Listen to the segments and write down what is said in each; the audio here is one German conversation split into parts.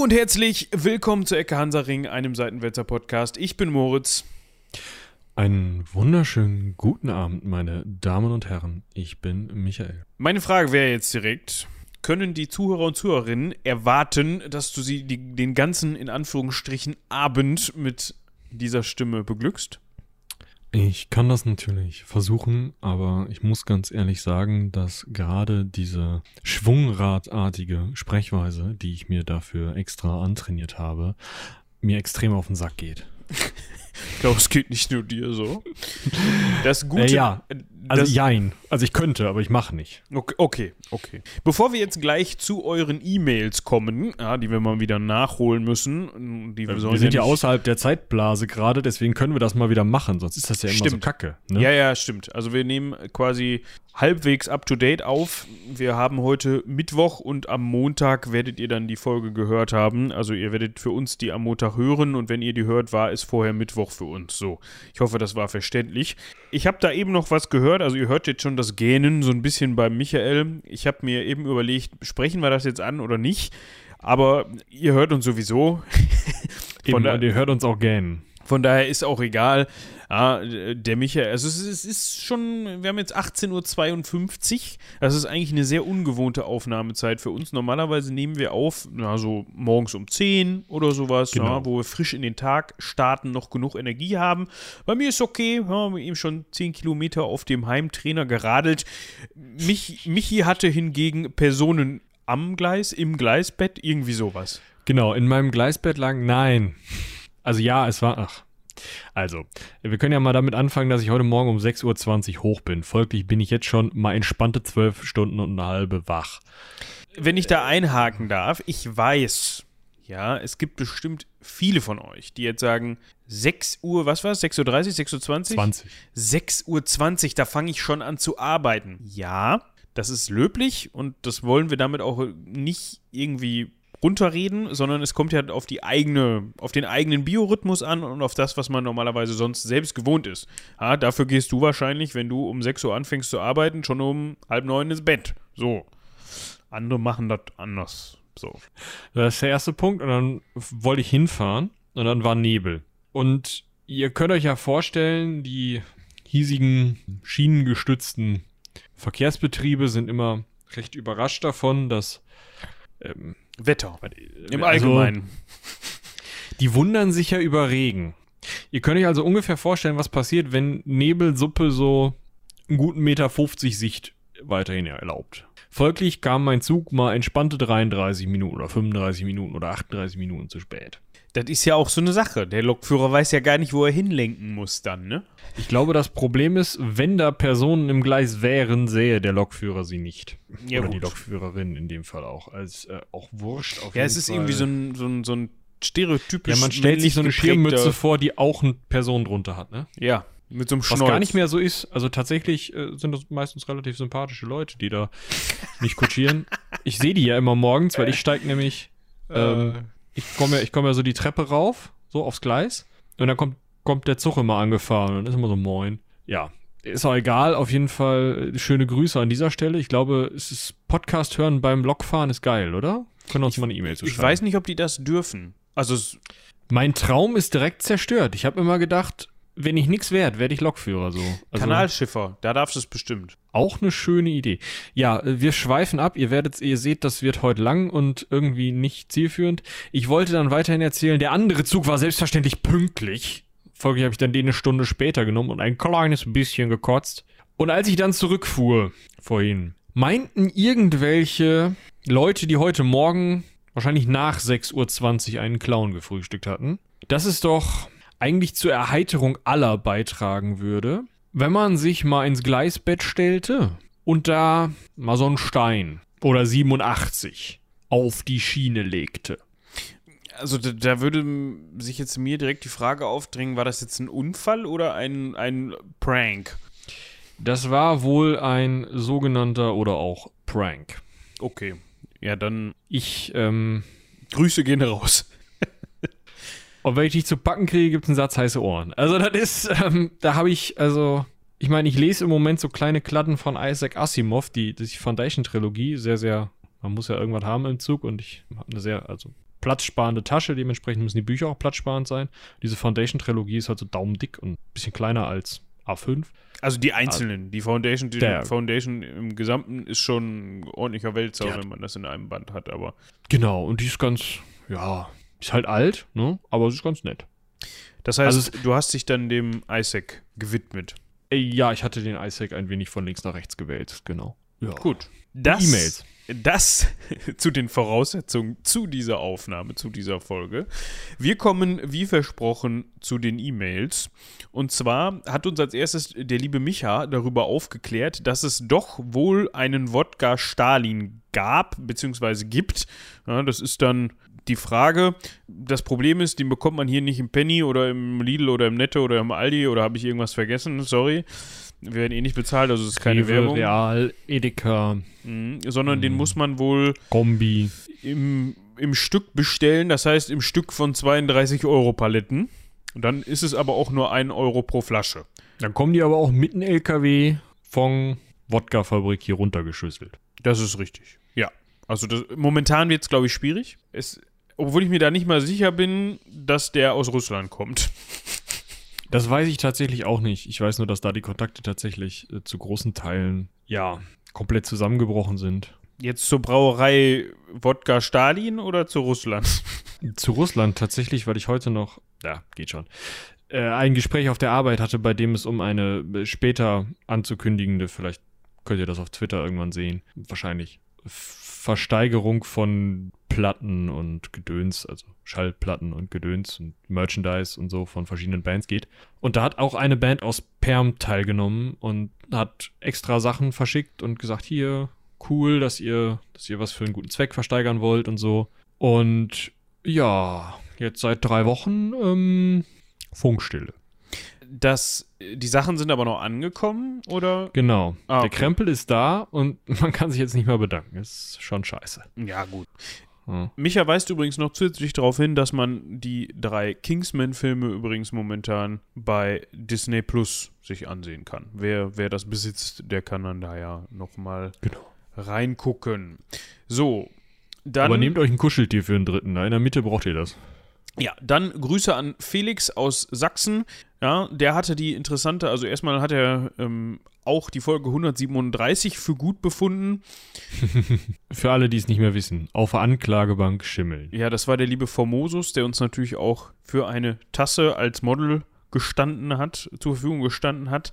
Hallo und herzlich willkommen zu Ecke Hansaring, einem Seitenwälzer Podcast. Ich bin Moritz. Einen wunderschönen guten Abend, meine Damen und Herren. Ich bin Michael. Meine Frage wäre jetzt direkt: Können die Zuhörer und Zuhörerinnen erwarten, dass du sie die, den ganzen, in Anführungsstrichen, Abend mit dieser Stimme beglückst? Ich kann das natürlich versuchen, aber ich muss ganz ehrlich sagen, dass gerade diese schwungradartige Sprechweise, die ich mir dafür extra antrainiert habe, mir extrem auf den Sack geht. Ich glaube, es geht nicht nur dir so. Das Gute. Äh, ja, also das, jein. Also ich könnte, aber ich mache nicht. Okay, okay, okay. Bevor wir jetzt gleich zu euren E-Mails kommen, ja, die wir mal wieder nachholen müssen, die wir, Wir, sind ja nicht- außerhalb der Zeitblase gerade, deswegen können wir das mal wieder machen, sonst ist das ja immer so Stimmt. kacke. Ne? Ja, ja, stimmt. Also wir nehmen quasi halbwegs up-to-date auf. Wir haben heute Mittwoch und am Montag werdet ihr dann die Folge gehört haben. Also ihr werdet für uns die am Montag hören und wenn ihr die hört, war es vorher Mittwoch für uns. So, ich hoffe, das war verständlich. Ich habe da eben noch was gehört. Also ihr hört jetzt schon das Gähnen so ein bisschen beim Michael. Ich habe mir eben überlegt, sprechen wir das jetzt an oder nicht? Aber ihr hört uns sowieso. Eben, Von da- und ihr hört uns auch gähnen. Von daher ist auch egal. Ja, der Michael, also es ist, es ist schon, wir haben jetzt 18.52 Uhr. Das ist eigentlich eine sehr ungewohnte Aufnahmezeit für uns. Normalerweise nehmen wir auf, na, so morgens um 10 oder sowas, Genau. ja, wo wir frisch in den Tag starten, noch genug Energie haben. Bei mir ist okay, haben wir eben schon 10 Kilometer auf dem Heimtrainer geradelt. Mich, Michi hatte hingegen Personen am Gleis, im Gleisbett, irgendwie sowas. Genau, in meinem Gleisbett lagen, nein. Also ja, es war, ach. Also, wir können ja mal damit anfangen, dass ich heute Morgen um 6.20 Uhr hoch bin. Folglich bin ich jetzt schon mal entspannte zwölf Stunden und eine halbe wach. wenn ich da einhaken darf, ich weiß, ja, es gibt bestimmt viele von euch, die jetzt sagen, 6 Uhr, was war es, 6.30 Uhr, 6.20 Uhr? 20. 6.20 Uhr, da fange ich schon an zu arbeiten. Ja, das ist löblich und das wollen wir damit auch nicht irgendwie runterreden, sondern es kommt ja auf die eigene, auf den eigenen Biorhythmus an und auf das, was man normalerweise sonst selbst gewohnt ist. Ja, dafür gehst du wahrscheinlich, wenn du um 6 Uhr anfängst zu arbeiten, schon um halb neun ins Bett. So. Andere machen das anders. So. Das ist der erste Punkt und dann wollte ich hinfahren und dann war Nebel. Und ihr könnt euch ja vorstellen, die hiesigen schienengestützten Verkehrsbetriebe sind immer recht überrascht davon, dass ähm, Wetter. Im also, Allgemeinen. Die wundern sich ja über Regen. Ihr könnt euch also ungefähr vorstellen, was passiert, wenn Nebelsuppe so einen guten Meter 50 Sicht weiterhin erlaubt. Folglich kam mein Zug mal entspannte 33 Minuten oder 35 Minuten oder 38 Minuten zu spät. Das ist ja auch so eine Sache. Der Lokführer weiß ja gar nicht, wo er hinlenken muss dann, ne? Ich glaube, das Problem ist, wenn da Personen im Gleis wären, sähe der Lokführer sie nicht. Ja, Oder gut. die Lokführerin in dem Fall auch. Als äh, auch wurscht auf Ja, jeden es ist Fall. irgendwie so ein, so ein, so ein stereotypisch. Ja, man stellt sich so eine Schirmmütze vor, die auch eine Person drunter hat, ne? Ja, mit so einem Was Schnorz. gar nicht mehr so ist. Also tatsächlich äh, sind das meistens relativ sympathische Leute, die da mich kutschieren. ich sehe die ja immer morgens, weil ich steige nämlich, ähm, ich komme ja, ich komme ja so die Treppe rauf, so aufs Gleis. Und dann kommt, kommt der Zug immer angefahren und ist immer so moin. Ja, ist auch egal. Auf jeden Fall äh, schöne Grüße an dieser Stelle. Ich glaube, es ist Podcast hören beim Lokfahren ist geil, oder? Können wir uns mal eine E-Mail zu Ich weiß nicht, ob die das dürfen. Also, Mein Traum ist direkt zerstört. Ich habe immer gedacht, wenn ich nichts wert, werde ich Lokführer so. Also, Kanalschiffer, da darfst du es bestimmt. Auch eine schöne Idee. Ja, wir schweifen ab. Ihr werdet, ihr seht, das wird heute lang und irgendwie nicht zielführend. Ich wollte dann weiterhin erzählen, der andere Zug war selbstverständlich pünktlich. Folglich habe ich dann den eine Stunde später genommen und ein kleines bisschen gekotzt. Und als ich dann zurückfuhr vorhin, meinten irgendwelche Leute, die heute Morgen wahrscheinlich nach 6.20 Uhr einen Clown gefrühstückt hatten, dass es doch eigentlich zur Erheiterung aller beitragen würde, wenn man sich mal ins Gleisbett stellte und da mal so einen Stein oder 87 auf die Schiene legte. Also da, da würde sich jetzt mir direkt die Frage aufdrängen, war das jetzt ein Unfall oder ein, ein Prank? Das war wohl ein sogenannter oder auch Prank. Okay. Ja, dann Ich, ähm, Grüße gehen raus. Und wenn ich dich zu packen kriege, gibt es einen Satz heiße Ohren. Also das ist, ähm, da habe ich, also, ich meine, ich lese im Moment so kleine Kladden von Isaac Asimov, die, die Foundation-Trilogie, sehr, sehr, man muss ja irgendwas haben im Zug und ich habe eine sehr, also platzsparende Tasche, dementsprechend müssen die Bücher auch platzsparend sein. Diese Foundation-Trilogie ist halt so daumendick und ein bisschen kleiner als A5. Also die einzelnen, die Foundation, die Der- Foundation im Gesamten ist schon ein ordentlicher Wälzer, wenn man das in einem Band hat, aber Genau, und die ist ganz, ja, ist halt alt, ne? Aber sie ist ganz nett. das heißt, Also du hast dich dann dem Isaac gewidmet. Äh, Ja, ich hatte den Isaac ein wenig von links nach rechts gewählt, genau. Ja. Gut. Das, E-Mails. Das zu den Voraussetzungen zu dieser Aufnahme, zu dieser Folge. Wir kommen, wie versprochen, zu den E-Mails. Und zwar hat uns als erstes der liebe Micha darüber aufgeklärt, dass es doch wohl einen Wodka Stalin gab, beziehungsweise gibt. Ja, das ist dann die Frage. Das Problem ist, den bekommt man hier nicht im Penny oder im Lidl oder im Netto oder im Aldi oder habe ich irgendwas vergessen? Sorry. Wir werden eh nicht bezahlt, also es ist keine Rewe, Werbung. Real, Edeka, Mhm, sondern den muss man wohl Kombi. im, im Stück bestellen, das heißt im Stück von 32 Euro Paletten. Und dann ist es aber auch nur 1 Euro pro Flasche. Dann kommen die aber auch mit einem LKW von Wodka-Fabrik hier runtergeschüsselt. Das ist richtig. Ja. Also das, momentan wird es, glaube ich, schwierig. Es, obwohl ich mir da nicht mal sicher bin, dass der aus Russland kommt. Das weiß ich tatsächlich auch nicht. Ich weiß nur, dass da die Kontakte tatsächlich äh, zu großen Teilen, ja, komplett zusammengebrochen sind. Jetzt zur Brauerei Wodka Stalin oder zu Russland? Zu Russland tatsächlich, weil ich heute noch, ja, geht schon, äh, ein Gespräch auf der Arbeit hatte, bei dem es um eine äh, später anzukündigende, vielleicht könnt ihr das auf Twitter irgendwann sehen, wahrscheinlich, Versteigerung von Platten und Gedöns, also Schallplatten und Gedöns und Merchandise und so von verschiedenen Bands geht. Und da hat auch eine Band aus Perm teilgenommen und hat extra Sachen verschickt und gesagt, hier, cool, dass ihr, dass ihr was für einen guten Zweck versteigern wollt und so. Und ja, jetzt seit drei Wochen ähm, Funkstille. Das, die Sachen sind aber noch angekommen, oder? Genau. Ah, Der okay. Krempel ist da und man kann sich jetzt nicht mehr bedanken. Ist schon scheiße. Ja, gut. Ja. Micha weist übrigens noch zusätzlich darauf hin, dass man die drei Kingsman-Filme übrigens momentan bei Disney Plus sich ansehen kann. Wer, wer das besitzt, der kann dann da ja nochmal Genau. reingucken. So, dann. Aber nehmt euch ein Kuscheltier für den dritten. Da in der Mitte braucht ihr das. Ja, dann Grüße an Felix aus Sachsen. Ja, der hatte die interessante, also erstmal hat er ähm, auch die Folge 137 für gut befunden. Für alle, die es nicht mehr wissen. Auf der Anklagebank schimmeln. Ja, das war der liebe Formosus, der uns natürlich auch für eine Tasse als Model gestanden hat, zur Verfügung gestanden hat.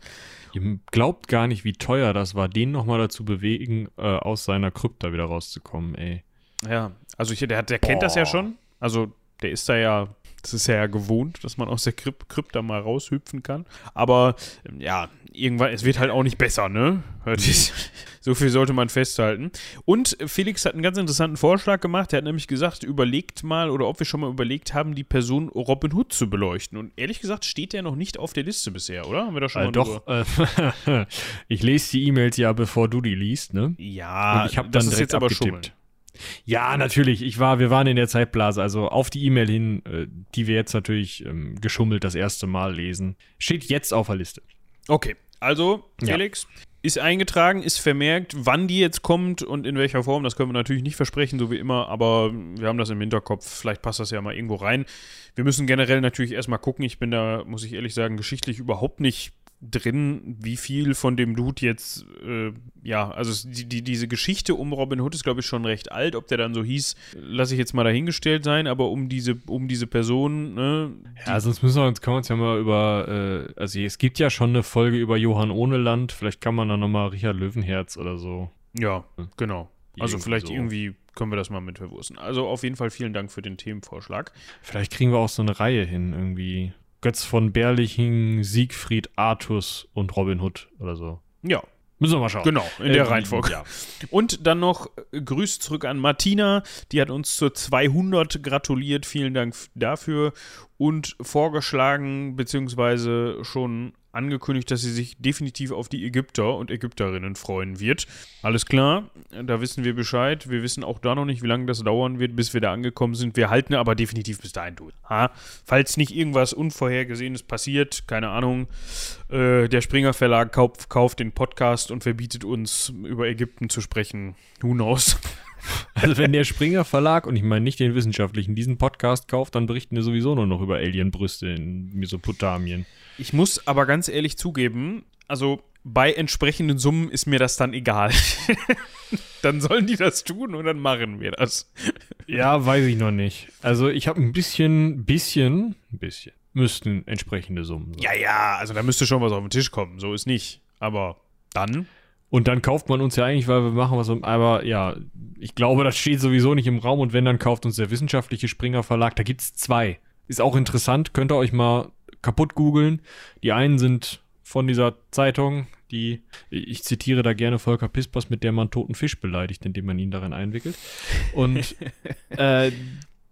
Ihr glaubt gar nicht, wie teuer das war, den nochmal dazu bewegen, äh, aus seiner Krypta wieder rauszukommen, ey. Ja, also ich, der, der kennt das ja schon. Also der ist da ja, das ist ja gewohnt, dass man aus der Kryp Krypta mal raushüpfen kann. Aber ähm, ja, irgendwann, es wird halt auch nicht besser, ne? So viel sollte man festhalten. Und Felix hat einen ganz interessanten Vorschlag gemacht. Er hat nämlich gesagt, überlegt mal oder ob wir schon mal überlegt haben, die Person Robin Hood zu beleuchten. Und ehrlich gesagt steht der noch nicht auf der Liste bisher, oder? Haben wir da schon Äh, mal doch, äh, ich lese die E-Mails ja, bevor du die liest, ne? Ja, Und ich habe das dann ist jetzt aber abgetippt. Ja, natürlich. Ich war, wir waren in der Zeitblase, also auf die E-Mail hin, äh, die wir jetzt natürlich ähm, geschummelt das erste Mal lesen, steht jetzt auf der Liste. Okay, also Ja. Felix ist eingetragen, ist vermerkt, wann die jetzt kommt und in welcher Form. Das können wir natürlich nicht versprechen, so wie immer, aber wir haben das im Hinterkopf. Vielleicht passt das ja mal irgendwo rein. Wir müssen generell natürlich erstmal gucken. Ich bin da, muss ich ehrlich sagen, geschichtlich überhaupt nicht drin, wie viel von dem Dude jetzt, äh, ja, also die, die, diese Geschichte um Robin Hood ist, glaube ich, schon recht alt. Ob der dann so hieß, lasse ich jetzt mal dahingestellt sein, aber um diese, um diese Person, ne, Ja, sonst müssen wir uns, können wir uns ja mal über, äh, also es gibt ja schon eine Folge über Johann Ohneland, vielleicht kann man dann nochmal Richard Löwenherz oder so. Ja, genau. Also Irgendwie vielleicht so. irgendwie können wir das mal mit verwursten. Also auf jeden Fall vielen Dank für den Themenvorschlag. Vielleicht kriegen wir auch so eine Reihe hin, irgendwie. Götz von Berliching, Siegfried, Artus und Robin Hood oder so. Ja, Müssen wir mal schauen. genau, in der Äh, Reihenfolge. Ja. Und dann noch äh, Grüße zurück an Martina, die hat uns zur 200 gratuliert. Vielen Dank dafür und vorgeschlagen beziehungsweise schon angekündigt, dass sie sich definitiv auf die Ägypter und Ägypterinnen freuen wird. Alles klar, da wissen wir Bescheid. Wir wissen auch da noch nicht, wie lange das dauern wird, bis wir da angekommen sind. Wir halten aber definitiv bis dahin durch. Ha? Falls nicht irgendwas Unvorhergesehenes passiert, keine Ahnung, äh, der Springer Verlag kauft, kauft den Podcast und verbietet uns, über Ägypten zu sprechen. Who knows? Also wenn der Springer Verlag, und ich meine nicht den wissenschaftlichen, diesen Podcast kauft, dann berichten wir sowieso nur noch über Alienbrüste in Mesopotamien. Ich muss aber ganz ehrlich zugeben, also bei entsprechenden Summen ist mir das dann egal. dann sollen die das tun und dann machen wir das. Ja, weiß ich noch nicht. Also ich habe ein bisschen, bisschen, ein bisschen, müssten entsprechende Summen sein. Ja, ja, also da müsste schon was auf den Tisch kommen, so ist nicht. Aber dann? Und dann kauft man uns ja eigentlich, weil wir machen was, aber ja, ich glaube, das steht sowieso nicht im Raum und wenn, dann kauft uns der wissenschaftliche Springer Verlag. Da gibt's zwei. Ist auch interessant, könnt ihr euch mal kaputt googeln. Die einen sind von dieser Zeitung, die, ich zitiere da gerne Volker Pispers, mit der man toten Fisch beleidigt, indem man ihn darin einwickelt. Und äh,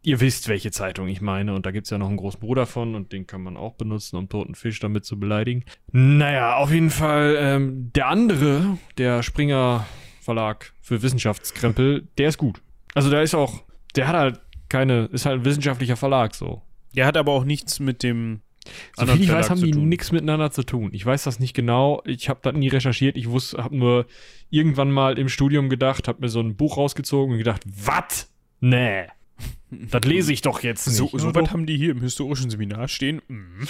ihr wisst, welche Zeitung ich meine. Und da gibt es ja noch einen großen Bruder von und den kann man auch benutzen, um toten Fisch damit zu beleidigen. Naja, auf jeden Fall, ähm, der andere, der Springer Verlag für Wissenschaftskrempel, der ist gut. Also der ist auch, der hat halt keine, ist halt ein wissenschaftlicher Verlag so. Der hat aber auch nichts mit dem so viel ich weiß, haben die nichts miteinander zu tun. Ich weiß das nicht genau. Ich habe da nie recherchiert. Ich wusste, habe nur irgendwann mal im Studium gedacht, habe mir so ein Buch rausgezogen und gedacht, was? Nee. Das lese ich doch jetzt nicht. So, so was haben die hier im historischen Seminar stehen. Mhm.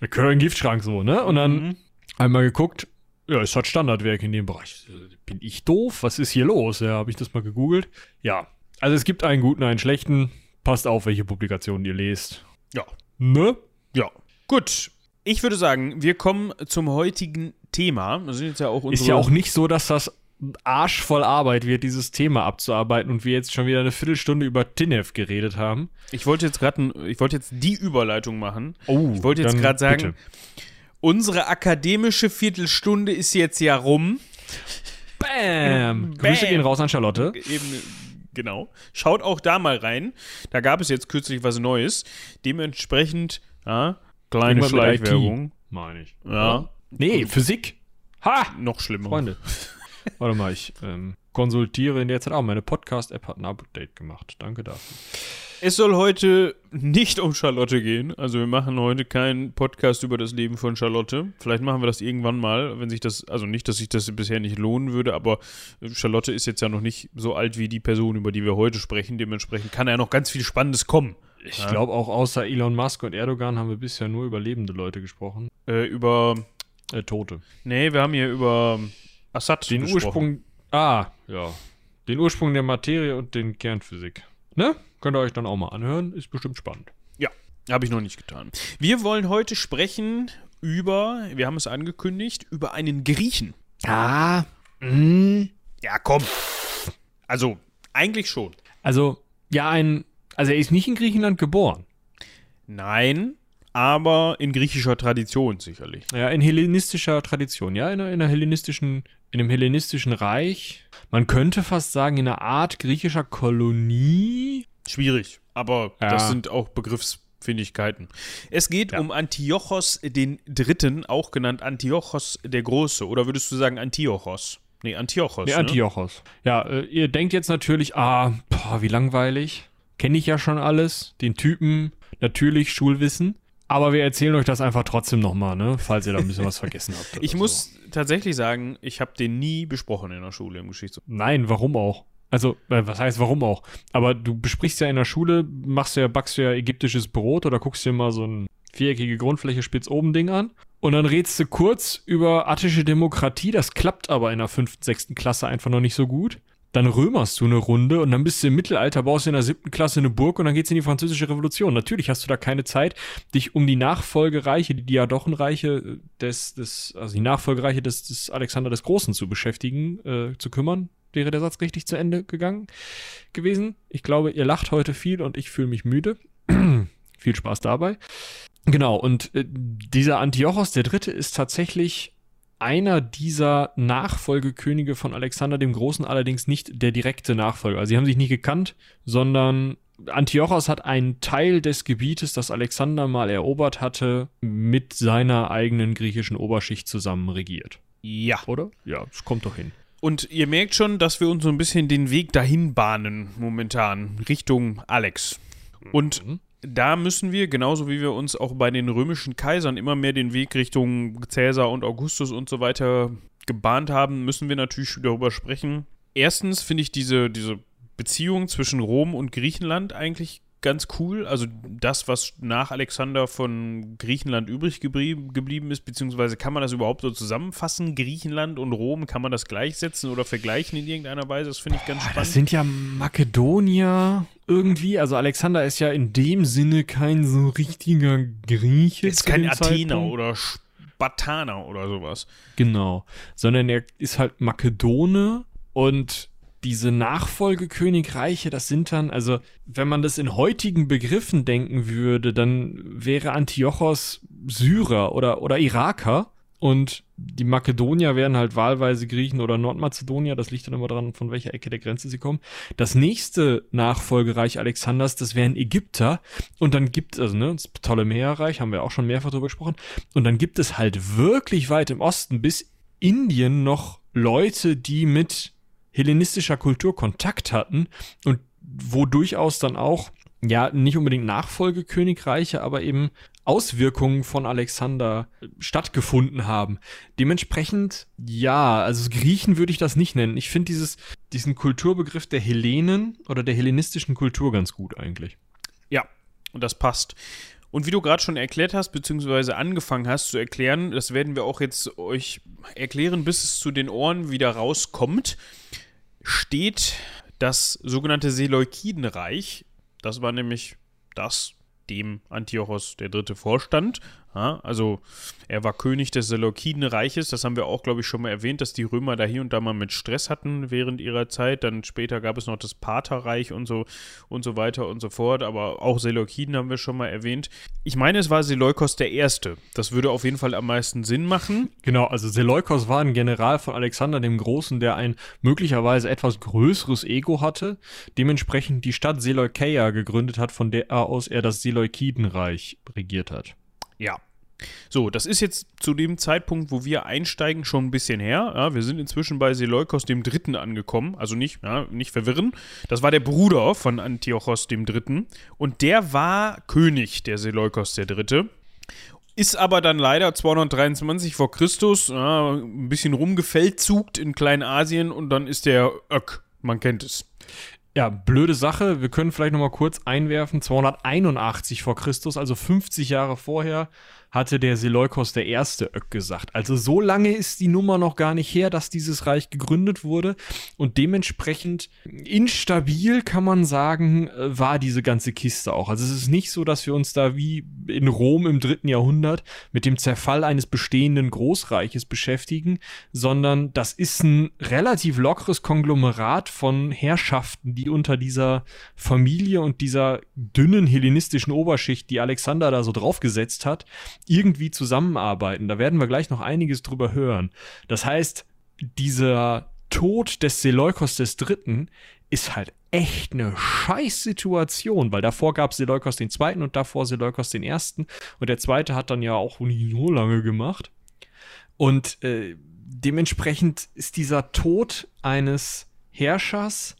Der Köln Giftschrank so, ne? Und dann mhm. einmal geguckt, ja, es hat Standardwerk in dem Bereich. Bin ich doof? Was ist hier los? Ja, habe ich das mal gegoogelt. Ja, also es gibt einen guten, einen schlechten. Passt auf, welche Publikationen ihr lest. Ja. Ne? Ja. Gut. Ich würde sagen, wir kommen zum heutigen Thema. Das sind jetzt ja auch Ist ja auch nicht so, dass das Arsch voll Arbeit wird, dieses Thema abzuarbeiten und wir jetzt schon wieder eine Viertelstunde über Tinev geredet haben. Ich wollte jetzt gerade, ich wollte jetzt die Überleitung machen. Oh, ich wollte jetzt gerade sagen, bitte. unsere akademische Viertelstunde ist jetzt ja rum. Bam! Bam. Grüße gehen raus an Charlotte. Eben, genau. Schaut auch da mal rein. Da gab es jetzt kürzlich was Neues. Dementsprechend, ja, kleine Schleichwerbung. Meine ich. Ja. Nee, Physik. Ha! Noch schlimmer. Freunde. Warte mal, ich ähm, konsultiere in der Zeit auch. Meine Podcast-App hat ein Update gemacht. Danke dafür. Es soll heute nicht um Charlotte gehen. Also wir machen heute keinen Podcast über das Leben von Charlotte. Vielleicht machen wir das irgendwann mal, wenn sich das, also nicht, dass sich das bisher nicht lohnen würde, aber Charlotte ist jetzt ja noch nicht so alt wie die Person, über die wir heute sprechen. Dementsprechend kann ja noch ganz viel Spannendes kommen. Ich ja. glaube auch außer Elon Musk und Erdogan haben wir bisher nur über lebende Leute gesprochen. Äh, über äh, Tote. Nee, wir haben hier über Assad Den gesprochen. Ursprung. Ah, ja. Den Ursprung der Materie und den Kernphysik. Ne? Könnt ihr euch dann auch mal anhören. Ist bestimmt spannend. Ja, habe ich noch nicht getan. Wir wollen heute sprechen über, wir haben es angekündigt, über einen Griechen. Ah. Mh. Ja, komm. Also, eigentlich schon. Also, ja, ein. Also, er ist nicht in Griechenland geboren. Nein, aber in griechischer Tradition sicherlich. Ja, in hellenistischer Tradition, ja, in einer, in einer hellenistischen, in einem hellenistischen Reich. Man könnte fast sagen, in einer Art griechischer Kolonie. Schwierig, aber ja. das sind auch Begriffsfindigkeiten. Es geht ja. um Antiochos den Dritten, auch genannt Antiochos der Große. Oder würdest du sagen Antiochos? Nee, Antiochos. Nee, ne? Antiochos. Ja, äh, ihr denkt jetzt natürlich, ah, boah, wie langweilig. Kenne ich ja schon alles. Den Typen, natürlich Schulwissen. Aber wir erzählen euch das einfach trotzdem nochmal, ne? falls ihr da ein bisschen was vergessen habt. Ich muss so. tatsächlich sagen, ich habe den nie besprochen in der Schule im Geschichts. Nein, warum auch? Also, äh, was heißt warum auch? Aber du besprichst ja in der Schule, machst ja, backst ja ägyptisches Brot oder guckst dir mal so ein viereckige Grundfläche spitz oben Ding an. Und dann redst du kurz über attische Demokratie. Das klappt aber in der fünften, sechsten Klasse einfach noch nicht so gut dann römerst du eine Runde und dann bist du im Mittelalter, baust du in der siebten Klasse eine Burg und dann geht's in die französische Revolution. Natürlich hast du da keine Zeit, dich um die Nachfolgereiche, die Diadochenreiche des, des also die Nachfolgereiche des, des Alexander des Großen zu beschäftigen, äh, zu kümmern. Wäre der Satz richtig zu Ende gegangen gewesen? Ich glaube, ihr lacht heute viel und ich fühle mich müde. viel Spaß dabei. Genau, und äh, dieser Antiochos der Dritte ist tatsächlich einer dieser Nachfolgekönige von Alexander dem Großen allerdings nicht der direkte Nachfolger. Also sie haben sich nie gekannt, sondern Antiochos hat einen Teil des Gebietes, das Alexander mal erobert hatte, mit seiner eigenen griechischen Oberschicht zusammen regiert. Ja. Oder? Ja, es kommt doch hin. Und ihr merkt schon, dass wir uns so ein bisschen den Weg dahin bahnen momentan, Richtung Alex. Und mhm da müssen wir, genauso wie wir uns auch bei den römischen Kaisern immer mehr den Weg Richtung Cäsar und Augustus und so weiter gebahnt haben, müssen wir natürlich darüber sprechen. Erstens finde ich diese, diese Beziehung zwischen Rom und Griechenland eigentlich ganz cool. Also das, was nach Alexander von Griechenland übrig geblieben ist, beziehungsweise kann man das überhaupt so zusammenfassen? Griechenland und Rom, kann man das gleichsetzen oder vergleichen in irgendeiner Weise? Das finde ich ganz spannend. Das sind ja Makedonier irgendwie. Also Alexander ist ja in dem Sinne kein so richtiger Grieche. Ist kein Athener oder Spartaner oder sowas. Genau. Sondern er ist halt Makedone und diese Nachfolgekönigreiche, das sind dann, also wenn man das in heutigen Begriffen denken würde, dann wäre Antiochos Syrer oder, oder Iraker und die Makedonier wären halt wahlweise Griechen oder Nordmazedonier, das liegt dann immer daran, von welcher Ecke der Grenze sie kommen. Das nächste Nachfolgereich Alexanders, das wären Ägypter und dann gibt es, also ne, das Ptolemäerreich, haben wir auch schon mehrfach drüber gesprochen, und dann gibt es halt wirklich weit im Osten bis Indien noch Leute, die mit hellenistischer Kultur Kontakt hatten und wo durchaus dann auch, ja, nicht unbedingt Nachfolgekönigreiche, aber eben Auswirkungen von Alexander stattgefunden haben. Dementsprechend, ja, also Griechen würde ich das nicht nennen. Ich finde dieses, diesen Kulturbegriff der Hellenen oder der hellenistischen Kultur ganz gut eigentlich. Ja, und das passt. Und wie du gerade schon erklärt hast, beziehungsweise angefangen hast zu erklären, das werden wir auch jetzt euch erklären, bis es zu den Ohren wieder rauskommt steht das sogenannte Seleukidenreich. Das war nämlich das, dem Antiochos III. vorstand. Ja, also er war König des Seleukidenreiches. Das haben wir auch, glaube ich, schon mal erwähnt, dass die Römer da hier und da mal mit Stress hatten während ihrer Zeit. Dann später gab es noch das Partherreich und so und so weiter und so fort. Aber auch Seleukiden haben wir schon mal erwähnt. Ich meine, es war Seleukos der Erste. Das würde auf jeden Fall am meisten Sinn machen. Genau, also Seleukos war ein General von Alexander dem Großen, der ein möglicherweise etwas größeres Ego hatte. Dementsprechend die Stadt Seleukeia gegründet hat, von der aus er das Seleukidenreich regiert hat. Ja. So, das ist jetzt zu dem Zeitpunkt, wo wir einsteigen, schon ein bisschen her. Ja, wir sind inzwischen bei Seleukos dem Dritten angekommen. Also nicht, ja, nicht verwirren. Das war der Bruder von Antiochos dem Dritten. Und der war König, der Seleukos der Dritte. Ist aber dann leider 223 vor Christus ja, ein bisschen rumgefeldzugt in Kleinasien und dann ist der Ök. Man kennt es. Ja, blöde Sache. Wir können vielleicht noch mal kurz einwerfen. 281 vor Christus, also 50 Jahre vorher, hatte der Seleukos der Erste Ök gesagt. Also so lange ist die Nummer noch gar nicht her, dass dieses Reich gegründet wurde und dementsprechend instabil kann man sagen, äh, war diese ganze Kiste auch. Also es ist nicht so, dass wir uns da wie in Rom im dritten Jahrhundert mit dem Zerfall eines bestehenden Großreiches beschäftigen, sondern das ist ein relativ lockeres Konglomerat von Herrschaften, die unter dieser Familie und dieser dünnen hellenistischen Oberschicht, die Alexander da so draufgesetzt hat, irgendwie zusammenarbeiten. Da werden wir gleich noch einiges drüber hören. Das heißt, dieser Tod des Seleukos des Dritten ist halt echt eine Scheißsituation, weil davor gab Seleukos den Zweiten und davor Seleukos den Ersten und der Zweite hat dann ja auch nie so lange gemacht. Und äh, dementsprechend ist dieser Tod eines Herrschers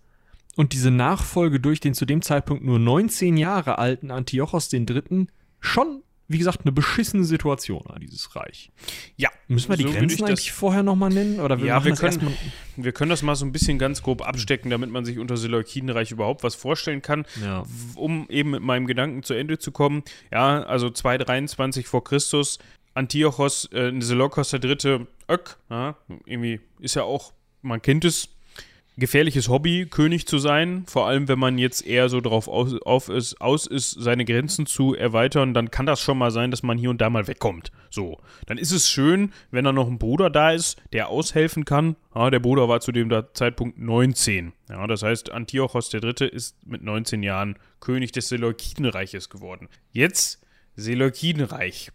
und diese Nachfolge durch den zu dem Zeitpunkt nur 19 Jahre alten Antiochos III. schon wie gesagt, eine beschissene Situation an dieses Reich. Ja. Müssen wir die so Grenzen eigentlich vorher nochmal nennen? Oder wir ja, wir können, wir können das mal so ein bisschen ganz grob abstecken, damit man sich unter Seleukidenreich überhaupt was vorstellen kann. Ja. Um eben mit meinem Gedanken zu Ende zu kommen. Ja, also 223 vor Christus, Antiochos, äh, Seleukos der Dritte, Ök, ja, irgendwie ist ja auch, man kennt es, gefährliches Hobby, König zu sein. Vor allem, wenn man jetzt eher so drauf aus, auf ist, aus ist, seine Grenzen zu erweitern, dann kann das schon mal sein, dass man hier und da mal wegkommt. So. Dann ist es schön, wenn da noch ein Bruder da ist, der aushelfen kann. Ja, der Bruder war zu dem Zeitpunkt 19. Ja, das heißt, Antiochos III. ist mit 19 Jahren König des Seleukidenreiches geworden. Jetzt Seleukidenreich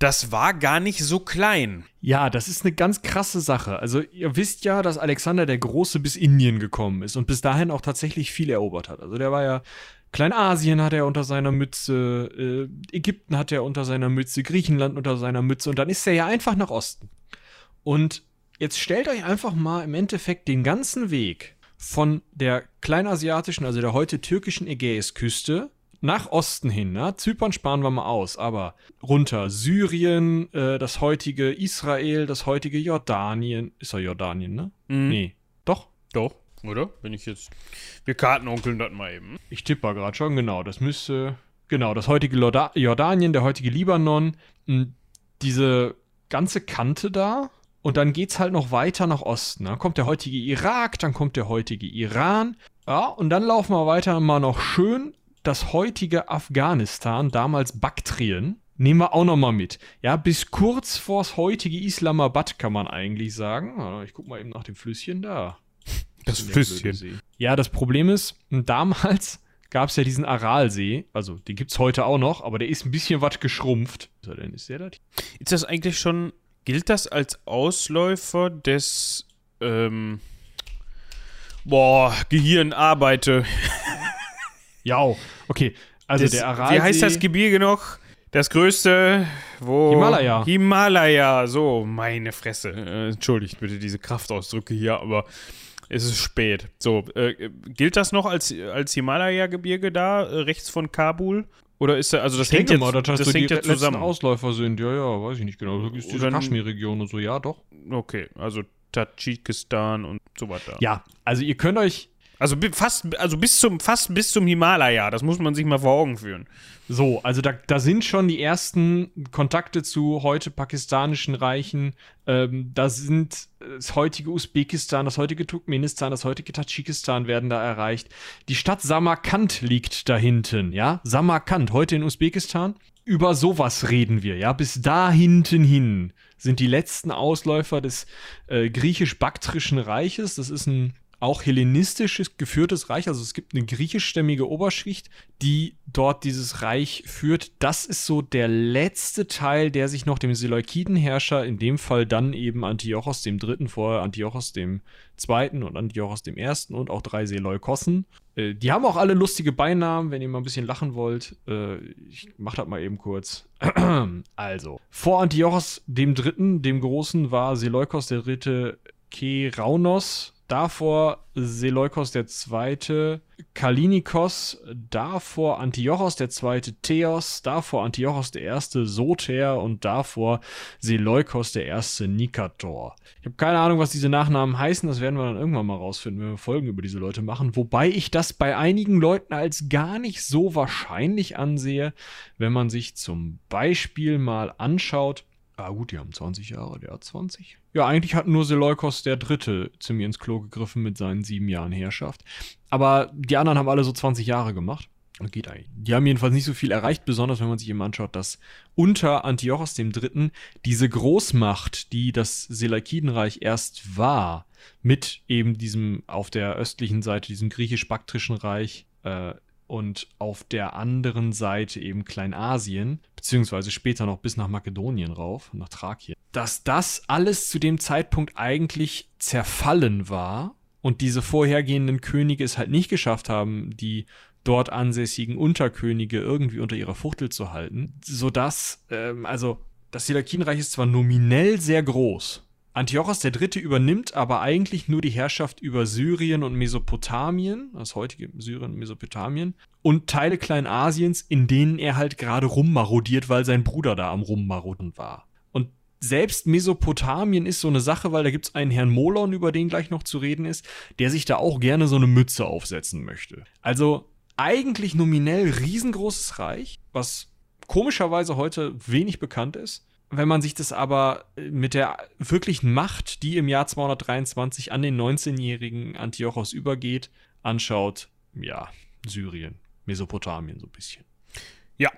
das war gar nicht so klein. Ja, das ist eine ganz krasse Sache. Also ihr wisst ja, dass Alexander der Große bis Indien gekommen ist und bis dahin auch tatsächlich viel erobert hat. Also der war ja Kleinasien hat er unter seiner Mütze, äh, Ägypten hat er unter seiner Mütze, Griechenland unter seiner Mütze und dann ist er ja einfach nach Osten. Und jetzt stellt euch einfach mal im Endeffekt den ganzen Weg von der kleinasiatischen, also der heute türkischen Ägäisküste nach Osten hin, ne? Zypern sparen wir mal aus, aber runter Syrien, äh, das heutige Israel, das heutige Jordanien. Ist ja Jordanien, ne? Mhm. Nee. Doch? Doch. Oder? Wenn ich jetzt. Wir Kartenonkeln das mal eben. Ich tippe gerade schon, genau. Das müsste. Genau, das heutige Lorda Jordanien, der heutige Libanon. Diese ganze Kante da. Und dann geht's halt noch weiter nach Osten. Dann kommt der heutige Irak, dann kommt der heutige Iran. Ja, und dann laufen wir weiter mal noch schön das heutige Afghanistan, damals Baktrien. Nehmen wir auch noch mal mit. Ja, bis kurz vors heutige Islamabad kann man eigentlich sagen. Ich guck mal eben nach dem Flüsschen da. Das Flüsschen. Ja, das Problem ist, damals gab es ja diesen Aralsee. Also, den gibt es heute auch noch, aber der ist ein bisschen was geschrumpft. Was denn? Ist der das? Ist das eigentlich schon. Gilt das als Ausläufer des. Ähm, boah, Gehirn arbeite. ja, okay. Also, das, der Aralsee. Wie heißt das Gebirge noch? Das größte, wo. Himalaya. Himalaya, so, meine Fresse. Äh, entschuldigt bitte diese Kraftausdrücke hier, aber es ist spät. So, äh, gilt das noch als, als Himalaya-Gebirge da, äh, rechts von Kabul? Oder ist da, also das ich hängt jetzt, mal, das, das hängt ja zusammen. Ausläufer sind, ja, ja, weiß ich nicht genau. Das ist diese Kaschmir-Region und so, ja, doch. Okay, also Tadschikistan und so weiter. Ja, also ihr könnt euch also fast, also bis zum, fast bis zum Himalaya, das muss man sich mal vor Augen führen. So, also da, da sind schon die ersten Kontakte zu heute pakistanischen Reichen. Ähm, da sind das heutige Usbekistan, das heutige Turkmenistan, das heutige Tadschikistan werden da erreicht. Die Stadt Samarkand liegt da hinten, ja? Samarkand, heute in Usbekistan. Über sowas reden wir, ja? Bis da hinten hin sind die letzten Ausläufer des äh, griechisch-baktrischen Reiches. Das ist ein auch hellenistisches geführtes Reich. Also es gibt eine griechischstämmige Oberschicht, die dort dieses Reich führt. Das ist so der letzte Teil, der sich noch dem Seleukidenherrscher, in dem Fall dann eben Antiochos III., vorher Antiochos II. und Antiochos I. und auch drei Seleukossen. Äh, die haben auch alle lustige Beinamen, wenn ihr mal ein bisschen lachen wollt. Äh, ich mach das mal eben kurz. also, vor Antiochos III., dem Großen, war Seleukos III. Keraunos, davor Seleukos II., Kalinikos, davor Antiochos II., Theos, davor Antiochos I., Soter und davor Seleukos I., Nikator. Ich habe keine Ahnung, was diese Nachnamen heißen, das werden wir dann irgendwann mal rausfinden, wenn wir Folgen über diese Leute machen, wobei ich das bei einigen Leuten als gar nicht so wahrscheinlich ansehe, wenn man sich zum Beispiel mal anschaut, Ah, gut, die haben 20 Jahre, der hat 20. Ja, eigentlich hat nur Seleukos der Dritte ziemlich ins Klo gegriffen mit seinen sieben Jahren Herrschaft. Aber die anderen haben alle so 20 Jahre gemacht. Geht eigentlich. Die haben jedenfalls nicht so viel erreicht, besonders wenn man sich eben anschaut, dass unter Antiochos III. diese Großmacht, die das Seleukidenreich erst war, mit eben diesem auf der östlichen Seite, diesem griechisch-baktrischen Reich, äh, und auf der anderen Seite eben Kleinasien, beziehungsweise später noch bis nach Makedonien rauf, nach Thrakien, dass das alles zu dem Zeitpunkt eigentlich zerfallen war und diese vorhergehenden Könige es halt nicht geschafft haben, die dort ansässigen Unterkönige irgendwie unter ihrer Fuchtel zu halten, sodass, ähm, also das Seleukidenreich ist zwar nominell sehr groß, Antiochos III. übernimmt aber eigentlich nur die Herrschaft über Syrien und Mesopotamien, das heutige Syrien und Mesopotamien, und Teile Kleinasiens, in denen er halt gerade rummarodiert, weil sein Bruder da am Rummaroden war. Und selbst Mesopotamien ist so eine Sache, weil da gibt es einen Herrn Molon, über den gleich noch zu reden ist, der sich da auch gerne so eine Mütze aufsetzen möchte. Also eigentlich nominell riesengroßes Reich, was komischerweise heute wenig bekannt ist wenn man sich das aber mit der wirklichen Macht, die im Jahr 223 an den 19-jährigen Antiochos übergeht, anschaut, ja, Syrien, Mesopotamien so ein bisschen. Ja,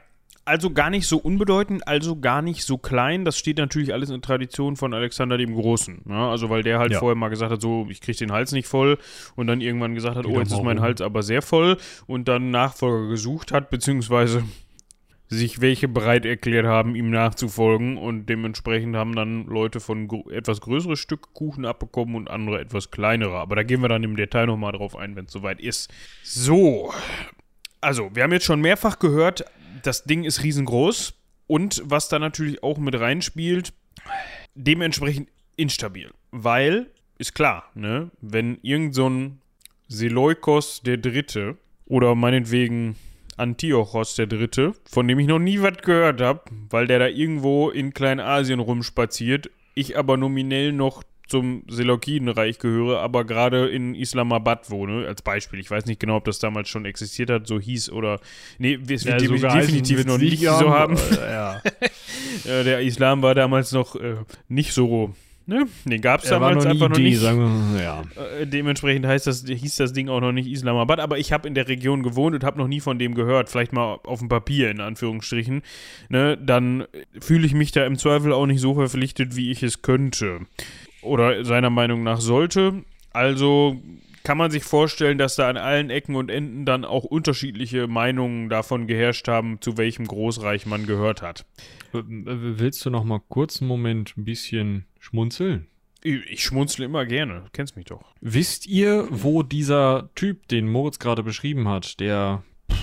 also gar nicht so unbedeutend, also gar nicht so klein. Das steht natürlich alles in der Tradition von Alexander dem Großen. Ja, also weil der halt ja. vorher mal gesagt hat, so, ich kriege den Hals nicht voll und dann irgendwann gesagt hat, Wieder oh, jetzt ist mein Hals aber sehr voll und dann Nachfolger gesucht hat, beziehungsweise sich welche bereit erklärt haben, ihm nachzufolgen und dementsprechend haben dann Leute von etwas größeres Stück Kuchen abbekommen und andere etwas kleinere. Aber da gehen wir dann im Detail nochmal drauf ein, wenn es soweit ist. So, also wir haben jetzt schon mehrfach gehört, das Ding ist riesengroß und was da natürlich auch mit reinspielt, dementsprechend instabil, weil ist klar, ne, wenn irgend so ein Seleukos der Dritte oder meinetwegen Antiochos III., von dem ich noch nie was gehört habe, weil der da irgendwo in Kleinasien rumspaziert, ich aber nominell noch zum Seleukidenreich gehöre, aber gerade in Islamabad wohne, als Beispiel. Ich weiß nicht genau, ob das damals schon existiert hat, so hieß oder. Nee, es wird Ja, so definitiv noch nicht so haben. aber, Ja. Äh, der Islam war damals noch äh, nicht so. Ne? Den gab es damals noch einfach Idee, noch nicht. sagen wir ja. Äh, dementsprechend heißt das, hieß das Ding auch noch nicht Islamabad, aber ich habe in der Region gewohnt und habe noch nie von dem gehört, vielleicht mal auf dem Papier in Anführungsstrichen, ne, dann fühle ich mich da im Zweifel auch nicht so verpflichtet, wie ich es könnte. Oder seiner Meinung nach sollte. Also kann man sich vorstellen, dass da an allen Ecken und Enden dann auch unterschiedliche Meinungen davon geherrscht haben, zu welchem Großreich man gehört hat. Willst du noch mal kurz einen Moment ein bisschen schmunzeln? Ich schmunzle immer gerne, du kennst mich doch. Wisst ihr, wo dieser Typ, den Moritz gerade beschrieben hat, der pff,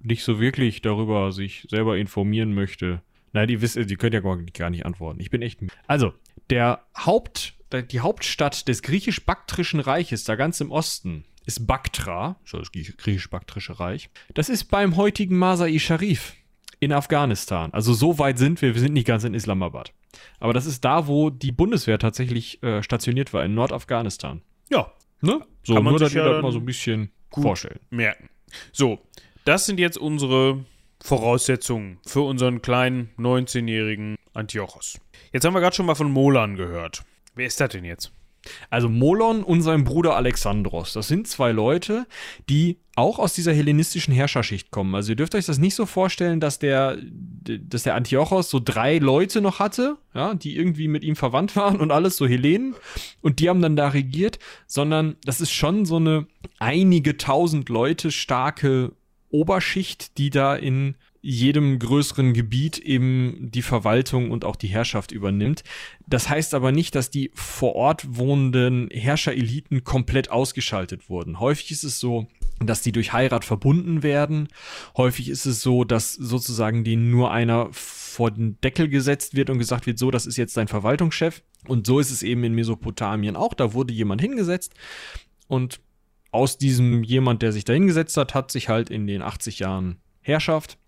nicht so wirklich darüber sich selber informieren möchte? Nein, die wisst, die könnt ja gar nicht antworten. Ich bin echt. müde. Also, der Haupt, die Hauptstadt des griechisch-baktrischen Reiches, da ganz im Osten, ist Baktra, so das Griech- griechisch-baktrische Reich. Das ist beim heutigen Masai Sharif in Afghanistan. Also so weit sind wir, wir sind nicht ganz in Islamabad. Aber das ist da, wo die Bundeswehr tatsächlich äh, stationiert war, in Nordafghanistan. Ja, Ne? So, Kann man nur, dass sich ihr ja das mal so ein bisschen vorstellen. merken. So, das sind jetzt unsere Voraussetzungen für unseren kleinen 19-jährigen Antiochos. Jetzt haben wir gerade schon mal von Molan gehört. Wer ist das denn jetzt? Also Molon und sein Bruder Alexandros, das sind zwei Leute, die auch aus dieser hellenistischen Herrscherschicht kommen. Also ihr dürft euch das nicht so vorstellen, dass der, dass der Antiochos so drei Leute noch hatte, ja, die irgendwie mit ihm verwandt waren und alles so Hellenen und die haben dann da regiert, sondern das ist schon so eine einige tausend Leute starke Oberschicht, die da in jedem größeren Gebiet eben die Verwaltung und auch die Herrschaft übernimmt. Das heißt aber nicht, dass die vor Ort wohnenden Herrschereliten komplett ausgeschaltet wurden. Häufig ist es so, dass die durch Heirat verbunden werden. Häufig ist es so, dass sozusagen denen nur einer vor den Deckel gesetzt wird und gesagt wird, so, das ist jetzt dein Verwaltungschef. Und so ist es eben in Mesopotamien auch. Da wurde jemand hingesetzt und aus diesem jemand, der sich da hingesetzt hat, hat sich halt in den 80 Jahren Herrschaft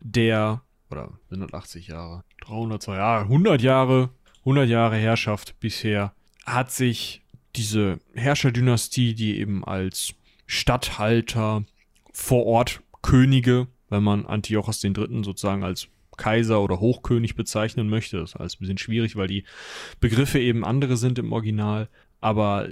der, oder sind das 80 Jahre, 300 Jahre, 100 Jahre, 100 Jahre Herrschaft bisher, hat sich diese Herrscherdynastie, die eben als Statthalter vor Ort Könige, wenn man Antiochos III. sozusagen als Kaiser oder Hochkönig bezeichnen möchte. Das ist alles ein bisschen schwierig, weil die Begriffe eben andere sind im Original. Aber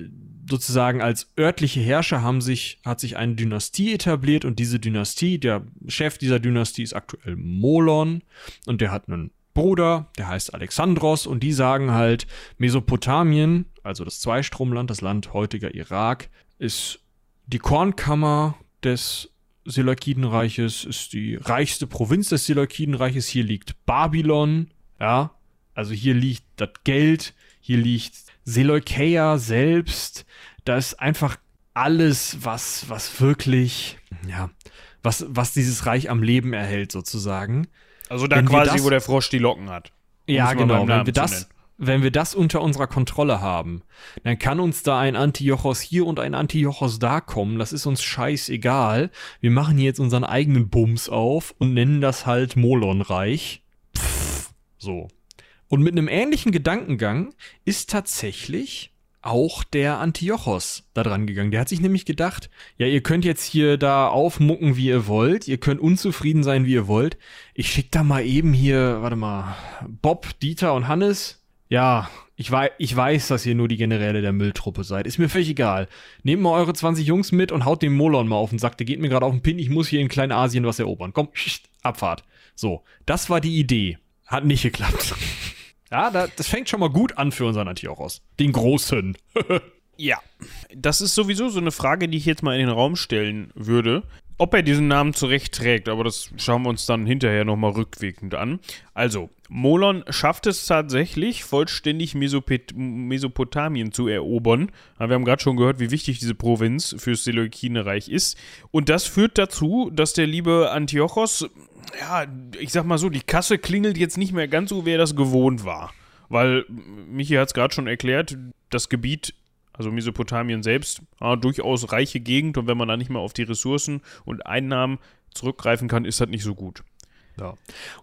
sozusagen als örtliche Herrscher haben sich, hat sich eine Dynastie etabliert und diese Dynastie, der Chef dieser Dynastie ist aktuell Molon und der hat einen Bruder, der heißt Alexandros und die sagen halt, Mesopotamien, also das Zweistromland, das Land heutiger Irak, ist die Kornkammer des Seleukidenreiches, ist die reichste Provinz des Seleukidenreiches. Hier liegt Babylon, ja, also hier liegt das Geld, hier liegt Seleukeia selbst. Da ist einfach alles, was, was wirklich, ja, was, was dieses Reich am Leben erhält, sozusagen. Also da Wenn quasi, das- wo der Frosch die Locken hat. Um Ja, genau. Wenn wir, das, wenn wir das unter unserer Kontrolle haben, dann kann uns da ein Antiochos hier und ein Antiochos da kommen. Das ist uns scheißegal. Wir machen hier jetzt unseren eigenen Bums auf und nennen das halt Molonreich. Pff, so. Und mit einem ähnlichen Gedankengang ist tatsächlich auch der Antiochos da dran gegangen. Der hat sich nämlich gedacht, ja, ihr könnt jetzt hier da aufmucken, wie ihr wollt. Ihr könnt unzufrieden sein, wie ihr wollt. Ich schick da mal eben hier, warte mal, Bob, Dieter und Hannes. Ja, ich weiß, ich weiß, dass ihr nur die Generäle der Mülltruppe seid. Ist mir völlig egal. Nehmt mal eure 20 Jungs mit und haut dem Molon mal auf den Sack. Der geht mir gerade auf den Pin. Ich muss hier in Kleinasien was erobern. Komm, Abfahrt. So, das war die Idee. Hat nicht geklappt. Ja, da, das fängt schon mal gut an für unseren Antiochos. Den Großen. Ja, das ist sowieso so eine Frage, die ich jetzt mal in den Raum stellen würde. Ob er diesen Namen zurecht trägt, aber das schauen wir uns dann hinterher nochmal rückwirkend an. Also, Molon schafft es tatsächlich, vollständig Mesopet Mesopotamien zu erobern. Wir haben gerade schon gehört, wie wichtig diese Provinz fürs Seleukidenreich ist. Und das führt dazu, dass der liebe Antiochos, ja, ich sag mal so, die Kasse klingelt jetzt nicht mehr ganz so, wie er das gewohnt war. Weil, Michi hat es gerade schon erklärt, das Gebiet also Mesopotamien selbst, ja, durchaus reiche Gegend und wenn man da nicht mehr auf die Ressourcen und Einnahmen zurückgreifen kann, ist das nicht so gut. Ja.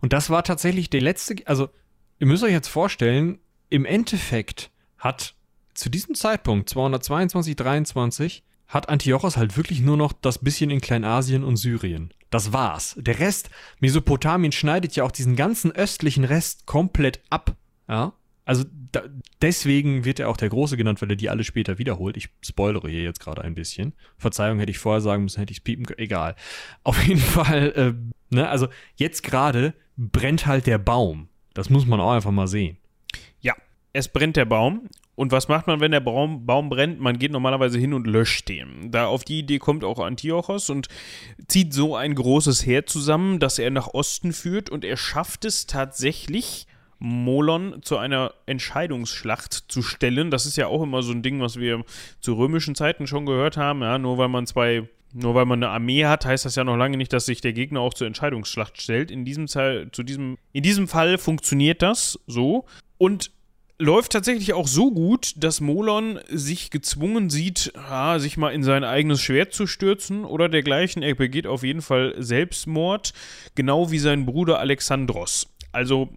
Und das war tatsächlich der letzte, also ihr müsst euch jetzt vorstellen, im Endeffekt hat zu diesem Zeitpunkt, 222, 23, hat Antiochos halt wirklich nur noch das bisschen in Kleinasien und Syrien. Das war's. Der Rest, Mesopotamien schneidet ja auch diesen ganzen östlichen Rest komplett ab. Ja. Also da, deswegen wird er auch der Große genannt, weil er die alle später wiederholt. Ich spoilere hier jetzt gerade ein bisschen. Verzeihung, hätte ich vorher sagen müssen, hätte ich es piepen können. Egal. Auf jeden Fall, äh, ne, also jetzt gerade brennt halt der Baum. Das muss man auch einfach mal sehen. Ja, es brennt der Baum. Und was macht man, wenn der Baum, Baum brennt? Man geht normalerweise hin und löscht den. Da auf die Idee kommt auch Antiochos und zieht so ein großes Heer zusammen, das er nach Osten führt und er schafft es tatsächlich, Molon zu einer Entscheidungsschlacht zu stellen. Das ist ja auch immer so ein Ding, was wir zu römischen Zeiten schon gehört haben. Ja, nur weil man zwei, nur weil man eine Armee hat, heißt das ja noch lange nicht, dass sich der Gegner auch zur Entscheidungsschlacht stellt. In diesem, zu diesem, in diesem Fall funktioniert das so. Und läuft tatsächlich auch so gut, dass Molon sich gezwungen sieht, ja, sich mal in sein eigenes Schwert zu stürzen oder dergleichen. Er begeht auf jeden Fall Selbstmord, genau wie sein Bruder Alexandros. Also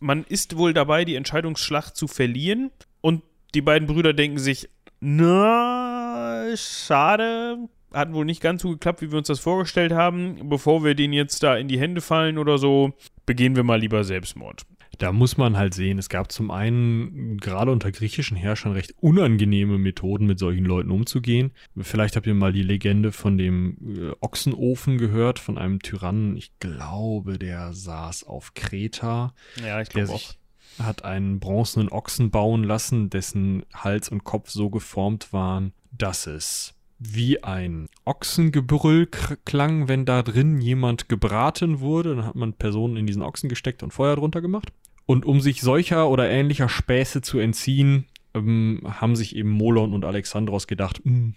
man ist wohl dabei, die Entscheidungsschlacht zu verlieren und die beiden Brüder denken sich, na, schade, hat wohl nicht ganz so geklappt, wie wir uns das vorgestellt haben. Bevor wir den jetzt da in die Hände fallen oder so, begehen wir mal lieber Selbstmord. Da muss man halt sehen, es gab zum einen gerade unter griechischen Herrschern recht unangenehme Methoden, mit solchen Leuten umzugehen. Vielleicht habt ihr mal die Legende von dem äh, Ochsenofen gehört, von einem Tyrannen, ich glaube, der saß auf Kreta. Ja, ich glaube auch hat einen bronzenen Ochsen bauen lassen, dessen Hals und Kopf so geformt waren, dass es wie ein Ochsengebrüll klang, wenn da drin jemand gebraten wurde. Dann hat man Personen in diesen Ochsen gesteckt und Feuer drunter gemacht. Und um sich solcher oder ähnlicher Späße zu entziehen, ähm, haben sich eben Molon und Alexandros gedacht, mh, hm,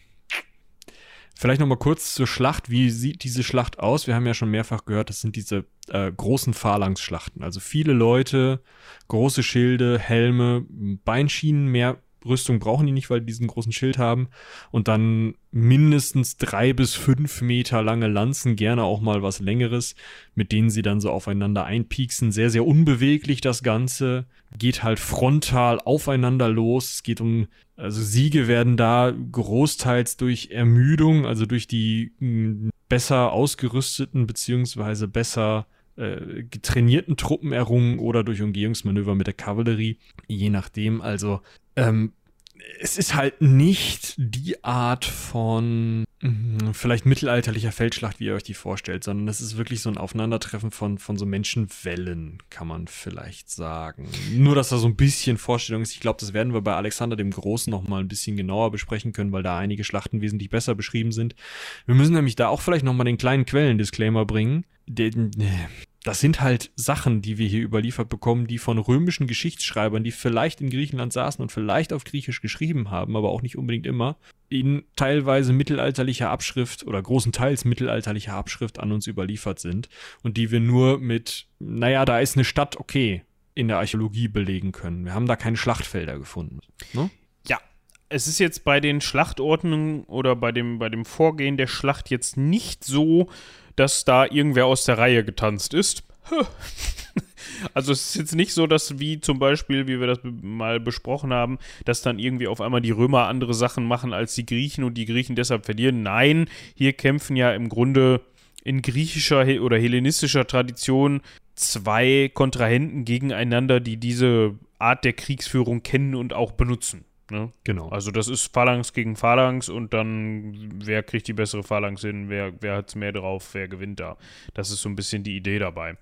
Vielleicht nochmal kurz zur Schlacht. Wie sieht diese Schlacht aus? Wir haben ja schon mehrfach gehört, das sind diese äh, großen Phalanx-Schlachten. Also viele Leute, große Schilde, Helme, Beinschienen, mehr Rüstung brauchen die nicht, weil die diesen großen Schild haben. Und dann mindestens drei bis fünf Meter lange Lanzen, gerne auch mal was längeres, mit denen sie dann so aufeinander einpieksen. Sehr, sehr unbeweglich das Ganze. Geht halt frontal aufeinander los. Es geht um, also Siege werden da großteils durch Ermüdung, also durch die besser ausgerüsteten beziehungsweise besser äh, getrainierten Truppen errungen oder durch Umgehungsmanöver mit der Kavallerie, je nachdem. Also ähm, es ist halt nicht die Art von mh, vielleicht mittelalterlicher Feldschlacht, wie ihr euch die vorstellt, sondern es ist wirklich so ein Aufeinandertreffen von, von so Menschenwellen, kann man vielleicht sagen. Nur, dass da so ein bisschen Vorstellung ist. Ich glaube, das werden wir bei Alexander dem Großen noch mal ein bisschen genauer besprechen können, weil da einige Schlachten wesentlich besser beschrieben sind. Wir müssen nämlich da auch vielleicht noch mal den kleinen Quellen-Disclaimer bringen. Den, das sind halt Sachen, die wir hier überliefert bekommen, die von römischen Geschichtsschreibern, die vielleicht in Griechenland saßen und vielleicht auf Griechisch geschrieben haben, aber auch nicht unbedingt immer, in teilweise mittelalterlicher Abschrift oder großenteils mittelalterlicher Abschrift an uns überliefert sind und die wir nur mit, naja, da ist eine Stadt, okay, in der Archäologie belegen können. Wir haben da keine Schlachtfelder gefunden. Ne? Ja, es ist jetzt bei den Schlachtordnungen oder bei dem, bei dem Vorgehen der Schlacht jetzt nicht so, dass da irgendwer aus der Reihe getanzt ist. Also es ist jetzt nicht so, dass wie zum Beispiel, wie wir das mal besprochen haben, dass dann irgendwie auf einmal die Römer andere Sachen machen als die Griechen und die Griechen deshalb verlieren. Nein, hier kämpfen ja im Grunde in griechischer oder hellenistischer Tradition zwei Kontrahenten gegeneinander, die diese Art der Kriegsführung kennen und auch benutzen. Ne? Genau. Also das ist Phalanx gegen Phalanx und dann, wer kriegt die bessere Phalanx hin, wer, wer hat es mehr drauf, wer gewinnt da. Das ist so ein bisschen die Idee dabei.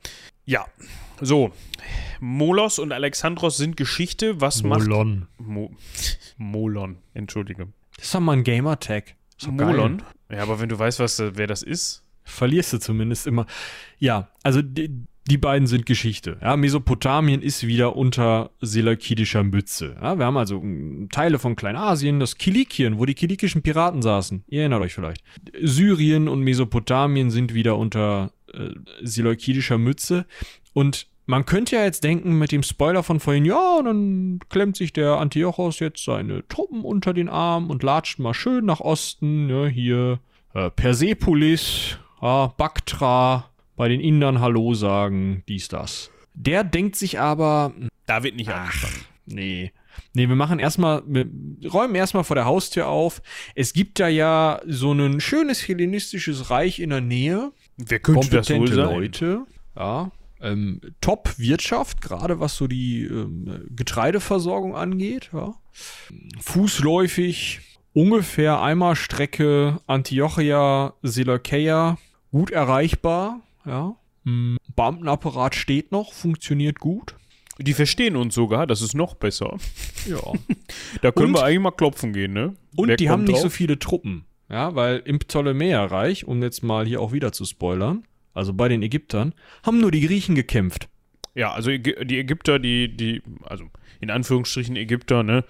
Ja, so. Molos und Alexandros sind Geschichte. Was Molon. macht... Mo Molon, entschuldige. Das ist doch mal ein Gamer-Tag. Molon? Ja, aber wenn du weißt, was, wer das ist... Verlierst du zumindest immer. Ja, also die, die beiden sind Geschichte. Ja, Mesopotamien ist wieder unter seleukidischer Mütze. Ja, wir haben also hm, Teile von Kleinasien, das Kilikien, wo die kilikischen Piraten saßen. Ihr erinnert euch vielleicht. Syrien und Mesopotamien sind wieder unter äh, seleukidischer Mütze. Und man könnte ja jetzt denken mit dem Spoiler von vorhin, ja, dann klemmt sich der Antiochos jetzt seine Truppen unter den Arm und latscht mal schön nach Osten. Ja, hier äh, Persepolis, ja, Baktra, bei den Indern Hallo sagen, dies, das. Der denkt sich aber. Da wird nicht ach, Nee. Nee, wir machen erstmal, wir räumen erstmal vor der Haustür auf. Es gibt da ja so ein schönes hellenistisches Reich in der Nähe. Wer könnte das wohl Kompetente sein? Leute. Ja. Ähm, Top-Wirtschaft, gerade was so die ähm, Getreideversorgung angeht. Ja. Fußläufig, ungefähr einmal Strecke Antiochia, Seleukeia, gut erreichbar. Ja. Hm, Beamtenapparat steht noch, funktioniert gut. Die verstehen uns sogar, das ist noch besser. Ja. Da können Und- wir eigentlich mal klopfen gehen, ne? Und Wer die haben nicht so drauf? viele Truppen. Ja, weil im Ptolemäerreich, um jetzt mal hier auch wieder zu spoilern, also bei den Ägyptern, haben nur die Griechen gekämpft. Ja, also die Ägypter, die, die, also in Anführungsstrichen Ägypter, ne?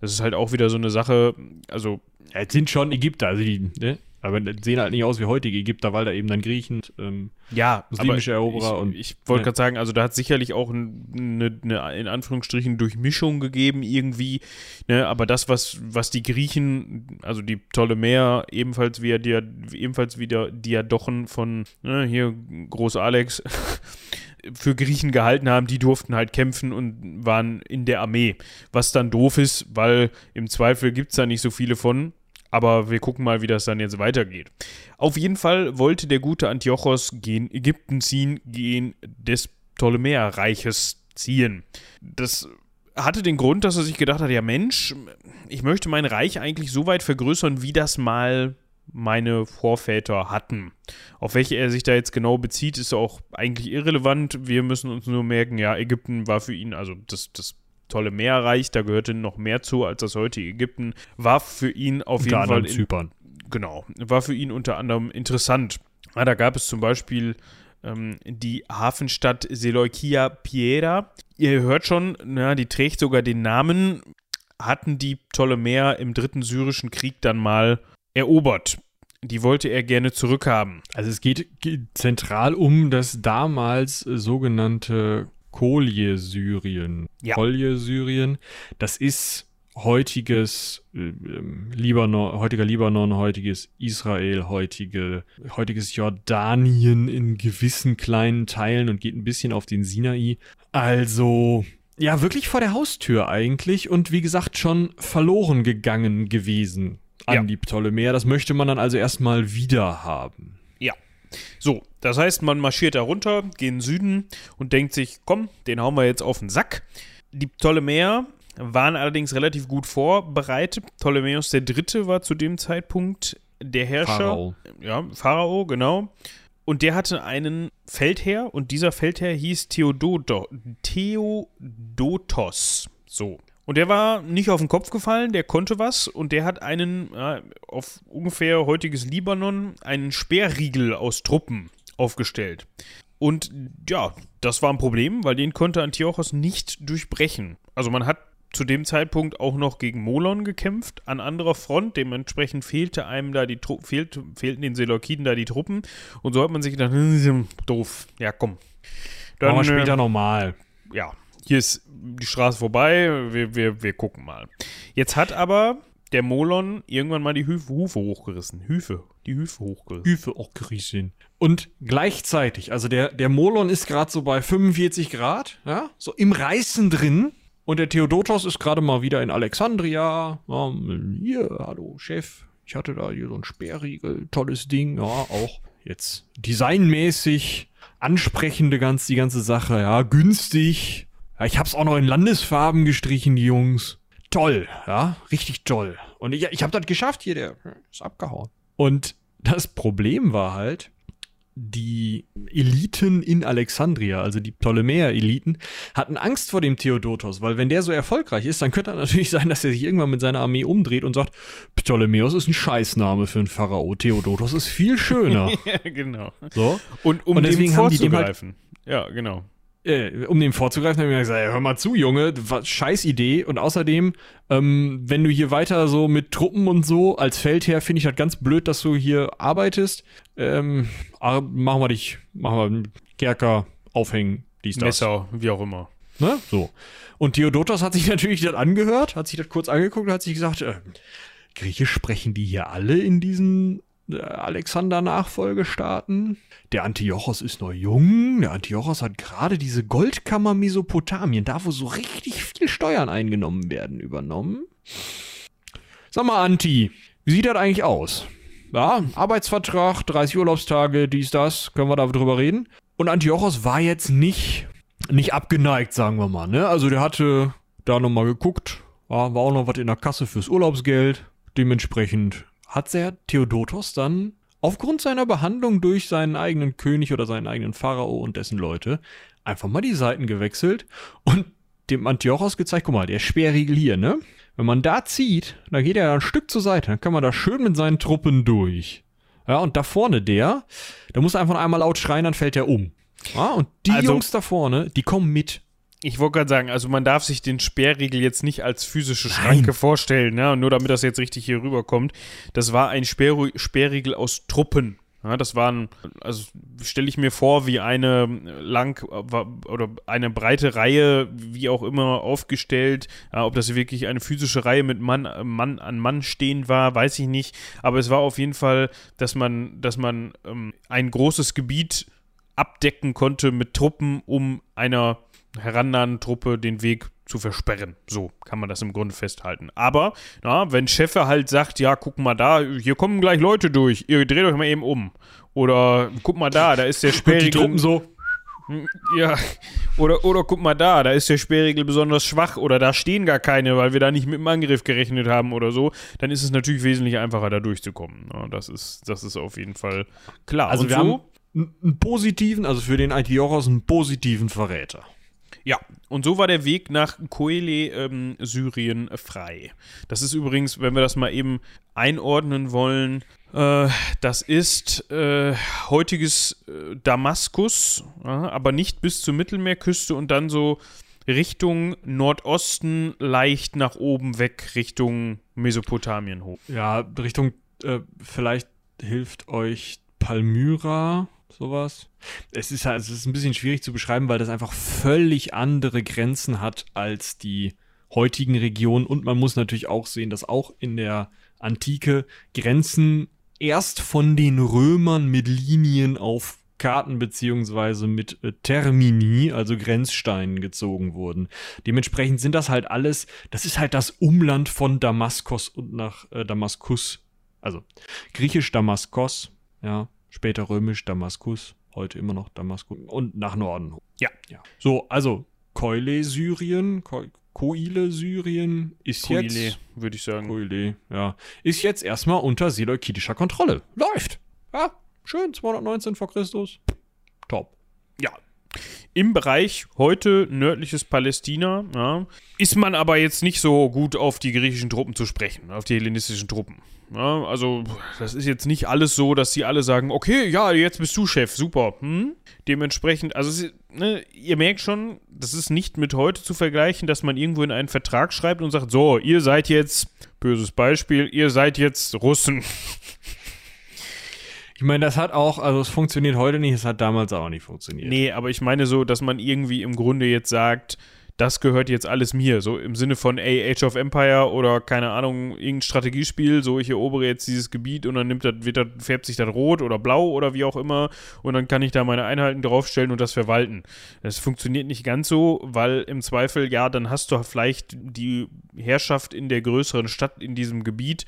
Das ist halt auch wieder so eine Sache, also Ja, es sind schon Ägypter, also die, ne? Aber sehen halt nicht aus wie heutige Ägypter, weil da eben dann Griechen, ähm, Ja, Muslimische Eroberer ich, und- ich wollte ja. gerade sagen, also da hat sicherlich auch ein- eine, eine in Anführungsstrichen Durchmischung gegeben irgendwie, ne, aber das was was die Griechen, also die Ptolemäer ebenfalls wie die ebenfalls wieder Diadochen von ne, hier Groß Alex für Griechen gehalten haben, die durften halt kämpfen und waren in der Armee, was dann doof ist, weil im Zweifel gibt es da nicht so viele von. Aber wir gucken mal, wie das dann jetzt weitergeht. Auf jeden Fall wollte der gute Antiochos gen Ägypten ziehen, gen des Ptolemäerreiches ziehen. Das hatte den Grund, dass er sich gedacht hat, ja Mensch, ich möchte mein Reich eigentlich so weit vergrößern, wie das mal meine Vorväter hatten. Auf welche er sich da jetzt genau bezieht, ist auch eigentlich irrelevant. Wir müssen uns nur merken, ja, Ägypten war für ihn, also das, das Ptolemäerreich, da gehörte noch mehr zu als das heutige Ägypten, war für ihn auf unter jeden Fall in, Zypern. genau, war für ihn unter anderem interessant. Ja, da gab es zum Beispiel ähm, die Hafenstadt Seleukia Piera. Ihr hört schon, na, die trägt sogar den Namen, hatten die Ptolemäer im dritten syrischen Krieg dann mal erobert. Die wollte er gerne zurückhaben. Also es geht, geht zentral um das damals äh, sogenannte Kolje-Syrien. Ja. Kolje-Syrien, das ist heutiges äh, Libanon, heutiger Libanon, heutiges Israel, heutige, heutiges Jordanien in gewissen kleinen Teilen und geht ein bisschen auf den Sinai. Also, ja, wirklich vor der Haustür eigentlich und wie gesagt schon verloren gegangen gewesen an Ja. die Ptolemäer. Das möchte man dann also erstmal wieder haben. So, das heißt, man marschiert da runter, geht in den Süden und denkt sich, komm, den hauen wir jetzt auf den Sack. Die Ptolemäer waren allerdings relativ gut vorbereitet. Ptolemäus III. war zu dem Zeitpunkt der Herrscher. Pharao. Ja, Pharao, genau. Und der hatte einen Feldherr und dieser Feldherr hieß Theodoto, Theodotos. So. Und der war nicht auf den Kopf gefallen, der konnte was und der hat einen, äh, auf ungefähr heutiges Libanon, einen Sperrriegel aus Truppen aufgestellt. Und ja, das war ein Problem, weil den konnte Antiochos nicht durchbrechen. Also man hat zu dem Zeitpunkt auch noch gegen Molon gekämpft, an anderer Front. Dementsprechend fehlte einem da die Tru fehlt, fehlten den Seleukiden da die Truppen. Und so hat man sich gedacht, hm, doof, ja komm. Machen wir später äh, nochmal. ja, hier ist die Straße vorbei, wir, wir, wir gucken mal. Jetzt hat aber der Molon irgendwann mal die Hüfe, Hufe hochgerissen. Hüfe, die Hüfe hochgerissen. Hüfe auch Griechen. Und gleichzeitig, also der, der Molon ist gerade so bei 45 Grad, ja, so im Reißen drin. Und der Theodotos ist gerade mal wieder in Alexandria. Ja, hier, hallo Chef, ich hatte da hier so ein Sperrriegel, tolles Ding, ja, auch jetzt designmäßig ansprechende ganz die ganze Sache, ja, günstig. Ja, ich hab's auch noch in Landesfarben gestrichen, die Jungs. Toll, ja, richtig toll. Und ich, ich hab das geschafft hier, der ist abgehauen. Und das Problem war halt, die Eliten in Alexandria, also die Ptolemäer-Eliten, hatten Angst vor dem Theodotos, weil wenn der so erfolgreich ist, dann könnte natürlich sein, dass er sich irgendwann mit seiner Armee umdreht und sagt, Ptolemäus ist ein Scheißname für einen Pharao, Theodotos ist viel schöner. ja, genau. so. Und um Und deswegen dem haben die dem halt- ja, genau. Äh, um dem vorzugreifen, habe ich mir gesagt, hör mal zu, Junge, was, scheiß Idee. Und außerdem, ähm, wenn du hier weiter so mit Truppen und so als Feldherr, finde ich das ganz blöd, dass du hier arbeitest. Ähm, ah, machen wir dich, machen wir einen Kerker aufhängen, dies, das. Messer, wie auch immer. Ne? So. Und Theodotos hat sich natürlich das angehört, hat sich das kurz angeguckt und hat sich gesagt, äh, Griechisch sprechen die hier alle in diesen Alexander-Nachfolgestaaten. Der Antiochos ist noch jung. Der Antiochos hat gerade diese Goldkammer Mesopotamien, da wo so richtig viel Steuern eingenommen werden, übernommen. Sag mal, Anti, wie sieht das eigentlich aus? Ja, Arbeitsvertrag, 30 Urlaubstage, dies, das, können wir darüber reden? Und Antiochos war jetzt nicht, nicht abgeneigt, sagen wir mal, ne? Also der hatte da nochmal geguckt, war auch noch was in der Kasse fürs Urlaubsgeld. Dementsprechend hat der Theodotos dann aufgrund seiner Behandlung durch seinen eigenen König oder seinen eigenen Pharao und dessen Leute einfach mal die Seiten gewechselt und dem Antiochos gezeigt, guck mal, der Sperrriegel hier, ne? Wenn man da zieht, dann geht er ein Stück zur Seite, dann kann man da schön mit seinen Truppen durch. Ja, und da vorne der, da muss er einfach einmal laut schreien, dann fällt er um. Ja, und die also, Jungs da vorne, die kommen mit. Ich wollte gerade sagen, also man darf sich den Sperrriegel jetzt nicht als physische Schranke Nein. vorstellen, ja, nur damit das jetzt richtig hier rüberkommt. Das war ein Sperr Sperrriegel aus Truppen. Ja, das waren, also stelle ich mir vor, wie eine lang oder eine breite Reihe, wie auch immer, aufgestellt. Ja, ob das wirklich eine physische Reihe mit Mann, Mann an Mann stehen war, weiß ich nicht. Aber es war auf jeden Fall, dass man, dass man ähm, ein großes Gebiet abdecken konnte mit Truppen, um einer herannahenden Truppe den Weg zu versperren. So kann man das im Grunde festhalten. Aber, na, wenn Chefe halt sagt, ja, guck mal da, hier kommen gleich Leute durch, ihr dreht euch mal eben um. Oder guck mal da, da ist der Sperrriegel. die Truppen so. Ja, oder, oder guck mal da, da ist der Sperrriegel besonders schwach oder da stehen gar keine, weil wir da nicht mit dem Angriff gerechnet haben oder so, dann ist es natürlich wesentlich einfacher, da durchzukommen. Ja, das, ist, das ist auf jeden Fall klar. Also Und wir so, haben einen positiven, also für den Antiochos einen positiven Verräter. Ja, und so war der Weg nach Koele, ähm, Syrien, frei. Das ist übrigens, wenn wir das mal eben einordnen wollen, äh, das ist äh, heutiges äh, Damaskus, aber nicht bis zur Mittelmeerküste und dann so Richtung Nordosten leicht nach oben weg, Richtung Mesopotamien hoch. Ja, Richtung, äh, vielleicht hilft euch Palmyra sowas. Es ist halt, es ist ein bisschen schwierig zu beschreiben, weil das einfach völlig andere Grenzen hat als die heutigen Regionen und man muss natürlich auch sehen, dass auch in der Antike Grenzen erst von den Römern mit Linien auf Karten beziehungsweise mit äh, Termini, also Grenzsteinen gezogen wurden. Dementsprechend sind das halt alles, das ist halt das Umland von Damaskos und nach äh, Damaskus, also griechisch Damaskos, ja, später römisch Damaskus, heute immer noch Damaskus und nach Norden. Ja. ja. So, also Keule Syrien, Ko Koile Syrien ist Koile, jetzt würde ich sagen. Koile, ja, ist jetzt erstmal unter seleukidischer Kontrolle. Läuft. Ja, schön 219 vor Christus. Top. Ja, im Bereich heute nördliches Palästina ja, ist man aber jetzt nicht so gut auf die griechischen Truppen zu sprechen, auf die hellenistischen Truppen. Ja, also, das ist jetzt nicht alles so, dass sie alle sagen, okay, ja, jetzt bist du Chef, super. Hm? Dementsprechend, also, ne, ihr merkt schon, das ist nicht mit heute zu vergleichen, dass man irgendwo in einen Vertrag schreibt und sagt, so, ihr seid jetzt, böses Beispiel, ihr seid jetzt Russen. Ich meine, das hat auch, also es funktioniert heute nicht, es hat damals auch nicht funktioniert. Nee, aber ich meine so, dass man irgendwie im Grunde jetzt sagt, das gehört jetzt alles mir. So im Sinne von, ey, Age of Empire oder keine Ahnung, irgendein Strategiespiel, so ich erobere jetzt dieses Gebiet und dann nimmt das, wird das, färbt sich das rot oder blau oder wie auch immer und dann kann ich da meine Einheiten draufstellen und das verwalten. Das funktioniert nicht ganz so, weil im Zweifel, ja, dann hast du vielleicht die Herrschaft in der größeren Stadt in diesem Gebiet,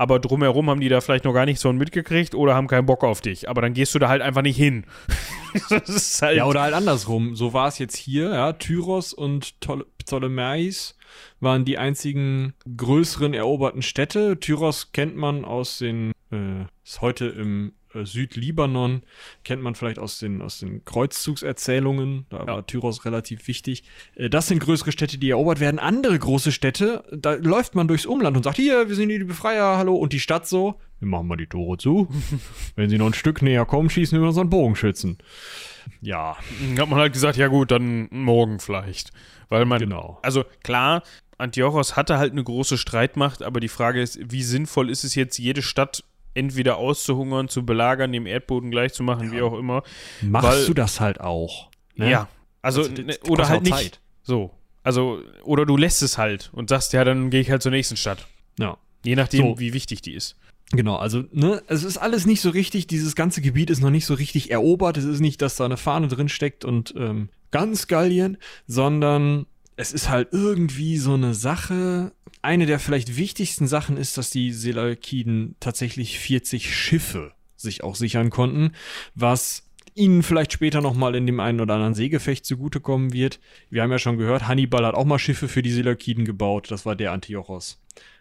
aber drumherum haben die da vielleicht noch gar nichts von mitgekriegt oder haben keinen Bock auf dich. Aber dann gehst du da halt einfach nicht hin. halt ja, oder halt andersrum. So war es jetzt hier, ja. Tyros und Ptolemais waren die einzigen größeren eroberten Städte. Tyros kennt man aus den, äh, ist heute im äh, Südlibanon, kennt man vielleicht aus den, aus den Kreuzzugserzählungen, da ja. war Tyros relativ wichtig. Äh, das sind größere Städte, die erobert werden. Andere große Städte, da läuft man durchs Umland und sagt, hier, wir sind hier die Befreier, hallo. Und die Stadt so, wir machen mal die Tore zu. Wenn sie noch ein Stück näher kommen, schießen wir unseren Bogenschützen. Ja. Hat man halt gesagt, ja gut, dann morgen vielleicht. Weil man, genau. also klar, Antiochos hatte halt eine große Streitmacht, aber die Frage ist, wie sinnvoll ist es jetzt, jede Stadt entweder auszuhungern, zu belagern, dem Erdboden gleichzumachen, ja. wie auch immer. Machst weil, du das halt auch. Ne? Ja, also, also ne, oder halt nicht. Zeit. So. Also, oder du lässt es halt und sagst, ja, dann gehe ich halt zur nächsten Stadt. Ja. Je nachdem, so. wie wichtig die ist. Genau, also, ne, es ist alles nicht so richtig, dieses ganze Gebiet ist noch nicht so richtig erobert. Es ist nicht, dass da eine Fahne drin steckt und ähm, ganz Gallien, sondern es ist halt irgendwie so eine Sache. Eine der vielleicht wichtigsten Sachen ist, dass die Seleukiden tatsächlich 40 Schiffe sich auch sichern konnten, was ihnen vielleicht später nochmal in dem einen oder anderen Seegefecht zugutekommen wird. Wir haben ja schon gehört, Hannibal hat auch mal Schiffe für die Seleukiden gebaut. Das war der Antiochos.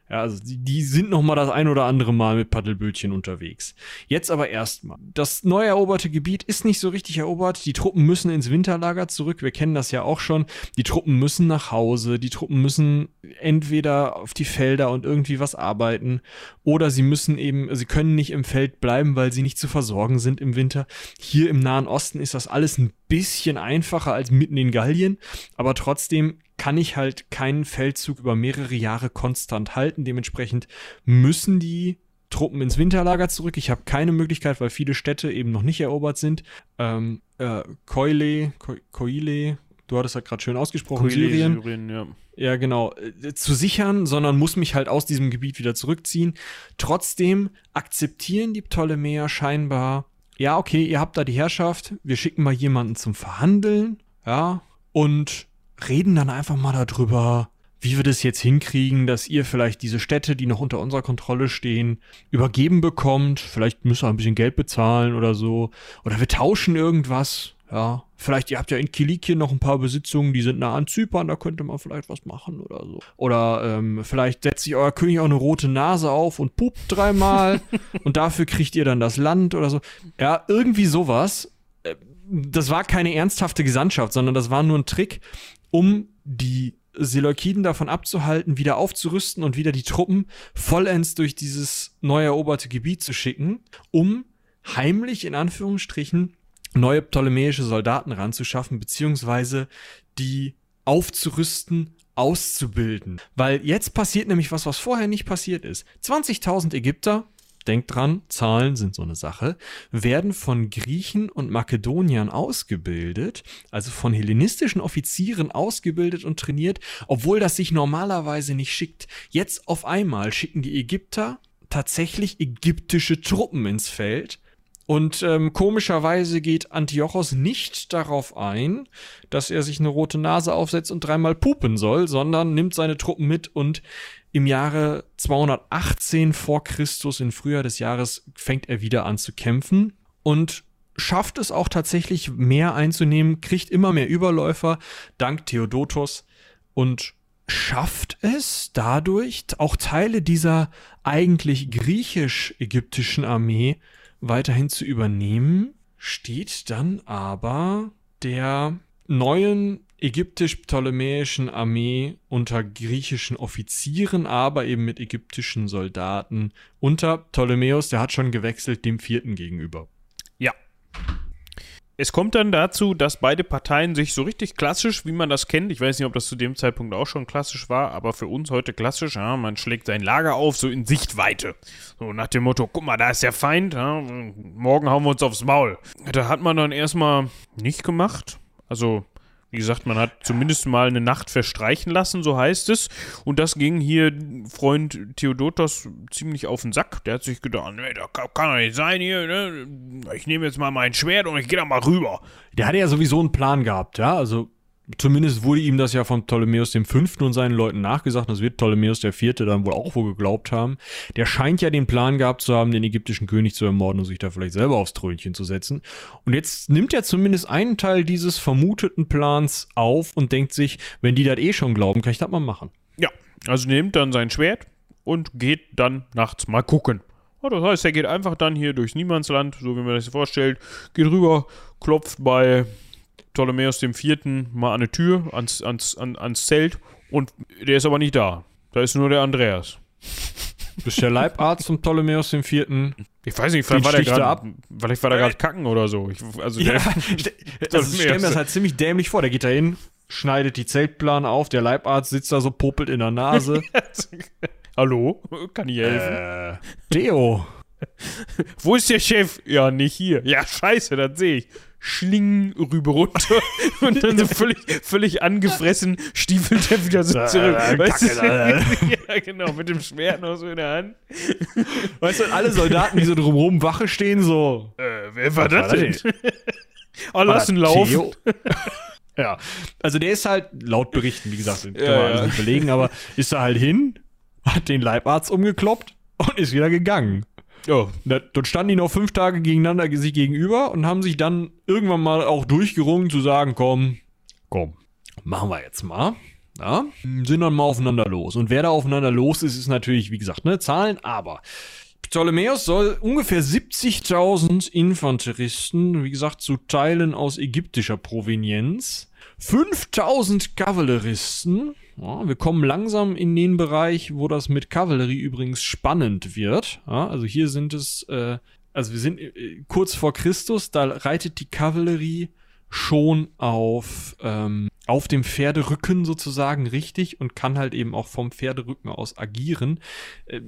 Ja, also die, die sind noch mal das ein oder andere Mal mit Paddelbötchen unterwegs. Jetzt aber erstmal. Das neu eroberte Gebiet ist nicht so richtig erobert. Die Truppen müssen ins Winterlager zurück. Wir kennen das ja auch schon. Die Truppen müssen nach Hause. Die Truppen müssen entweder auf die Felder und irgendwie was arbeiten oder sie müssen eben, sie können nicht im Feld bleiben, weil sie nicht zu versorgen sind im Winter. Hier im Nahen Osten ist das alles ein bisschen einfacher als mitten in Gallien, aber trotzdem kann ich halt keinen Feldzug über mehrere Jahre konstant halten. Dementsprechend müssen die Truppen ins Winterlager zurück. Ich habe keine Möglichkeit, weil viele Städte eben noch nicht erobert sind. Ähm, äh, Koile, Koile, du hattest ja gerade schön ausgesprochen, Koile, Syrien. Syrien ja. ja, genau, äh, zu sichern, sondern muss mich halt aus diesem Gebiet wieder zurückziehen. Trotzdem akzeptieren die Ptolemäer scheinbar, ja, okay, ihr habt da die Herrschaft, wir schicken mal jemanden zum Verhandeln, ja, und reden dann einfach mal darüber, wie wir das jetzt hinkriegen, dass ihr vielleicht diese Städte, die noch unter unserer Kontrolle stehen, übergeben bekommt. Vielleicht müsst ihr ein bisschen Geld bezahlen oder so. Oder wir tauschen irgendwas. Ja, vielleicht ihr habt ja in Kilikien noch ein paar Besitzungen, die sind nah an Zypern, da könnte man vielleicht was machen oder so. Oder ähm, vielleicht setzt sich euer König auch eine rote Nase auf und pupt dreimal und dafür kriegt ihr dann das Land oder so. Ja, irgendwie sowas. Äh, das war keine ernsthafte Gesandtschaft, sondern das war nur ein Trick, um die Seleukiden davon abzuhalten, wieder aufzurüsten und wieder die Truppen vollends durch dieses neu eroberte Gebiet zu schicken, um heimlich in Anführungsstrichen neue ptolemäische Soldaten ranzuschaffen, beziehungsweise die aufzurüsten, auszubilden. Weil jetzt passiert nämlich was, was vorher nicht passiert ist. 20.000 Ägypter denkt dran, Zahlen sind so eine Sache, werden von Griechen und Makedoniern ausgebildet, also von hellenistischen Offizieren ausgebildet und trainiert, obwohl das sich normalerweise nicht schickt. Jetzt auf einmal schicken die Ägypter tatsächlich ägyptische Truppen ins Feld. Und ähm, komischerweise geht Antiochos nicht darauf ein, dass er sich eine rote Nase aufsetzt und dreimal pupen soll, sondern nimmt seine Truppen mit und im Jahre 218 vor Christus, im Frühjahr des Jahres, fängt er wieder an zu kämpfen und schafft es auch tatsächlich mehr einzunehmen, kriegt immer mehr Überläufer, dank Theodotos und schafft es dadurch auch Teile dieser eigentlich griechisch-ägyptischen Armee weiterhin zu übernehmen, steht dann aber der neuen ägyptisch-ptolemäischen Armee unter griechischen Offizieren, aber eben mit ägyptischen Soldaten unter Ptolemäus, der hat schon gewechselt, dem vierten gegenüber. Ja. Es kommt dann dazu, dass beide Parteien sich so richtig klassisch, wie man das kennt, ich weiß nicht, ob das zu dem Zeitpunkt auch schon klassisch war, aber für uns heute klassisch, ja, man schlägt sein Lager auf, so in Sichtweite. So nach dem Motto, guck mal, da ist der Feind, ja, morgen hauen wir uns aufs Maul. Da hat man dann erstmal nicht gemacht. Also wie gesagt, man hat zumindest mal eine Nacht verstreichen lassen, so heißt es. Und das ging hier Freund Theodotos ziemlich auf den Sack. Der hat sich gedacht, nee, das kann, doch nicht sein hier, ne? Ich nehme jetzt mal mein Schwert und ich gehe da mal rüber. Der hatte ja sowieso einen Plan gehabt, ja. Also Zumindest wurde ihm das ja von Ptolemäus dem Fünften und seinen Leuten nachgesagt. Das wird Ptolemäus der Vierte dann wohl auch wohl geglaubt haben. Der scheint ja den Plan gehabt zu haben, den ägyptischen König zu ermorden und sich da vielleicht selber aufs Thrönchen zu setzen. Und jetzt nimmt er zumindest einen Teil dieses vermuteten Plans auf und denkt sich, wenn die das eh schon glauben, kann ich das mal machen. Ja, also nimmt dann sein Schwert und geht dann nachts mal gucken. Das heißt, er geht einfach dann hier durchs Niemandsland, so wie man das sich vorstellt, geht rüber, klopft bei Ptolemäus IV. mal an eine Tür, ans, ans, an, ans Zelt und der ist aber nicht da. Da ist nur der Andreas. Bist der Leibarzt von Ptolemäus IV. Ich weiß nicht, vielleicht war der gerade vielleicht war der gerade kacken oder so. Ich, also ja, der, also stell mir das halt ziemlich dämlich vor. Der geht da hin, schneidet die Zeltplane auf, der Leibarzt sitzt da so, popelt in der Nase. Hallo? Kann ich helfen? Äh, Deo. Wo ist der Chef? Ja, nicht hier. Ja, scheiße, das sehe ich. Schling rüber runter und dann so völlig, völlig angefressen stiefelt er wieder so zurück. weißt du? ja, genau, mit dem Schwert noch so in der Hand. Weißt du, alle Soldaten, die so drumherum Wache stehen, so. Äh, wer war das, war das denn? oh, lass ihn laufen. Ja, also der ist halt, laut Berichten, wie gesagt, können Ja, alles ja. nicht belegen, aber ist da halt hin, hat den Leibarzt umgekloppt und ist wieder gegangen. Ja, Da, dort standen die noch fünf Tage gegeneinander sich gegenüber und haben sich dann irgendwann mal auch durchgerungen zu sagen, komm, komm, machen wir jetzt mal. Ja, sind dann mal aufeinander los. Und wer da aufeinander los ist, ist natürlich, wie gesagt, ne, Zahlen, aber Ptolemäus soll ungefähr 70.000 Infanteristen, wie gesagt, zu Teilen aus ägyptischer Provenienz, 5.000 Kavalleristen. Ja, wir kommen langsam in den Bereich, wo das mit Kavallerie übrigens spannend wird. Ja, also hier sind es, äh, also wir sind äh, kurz vor Christus, da reitet die Kavallerie schon auf, ähm, auf dem Pferderücken sozusagen richtig und kann halt eben auch vom Pferderücken aus agieren. Äh,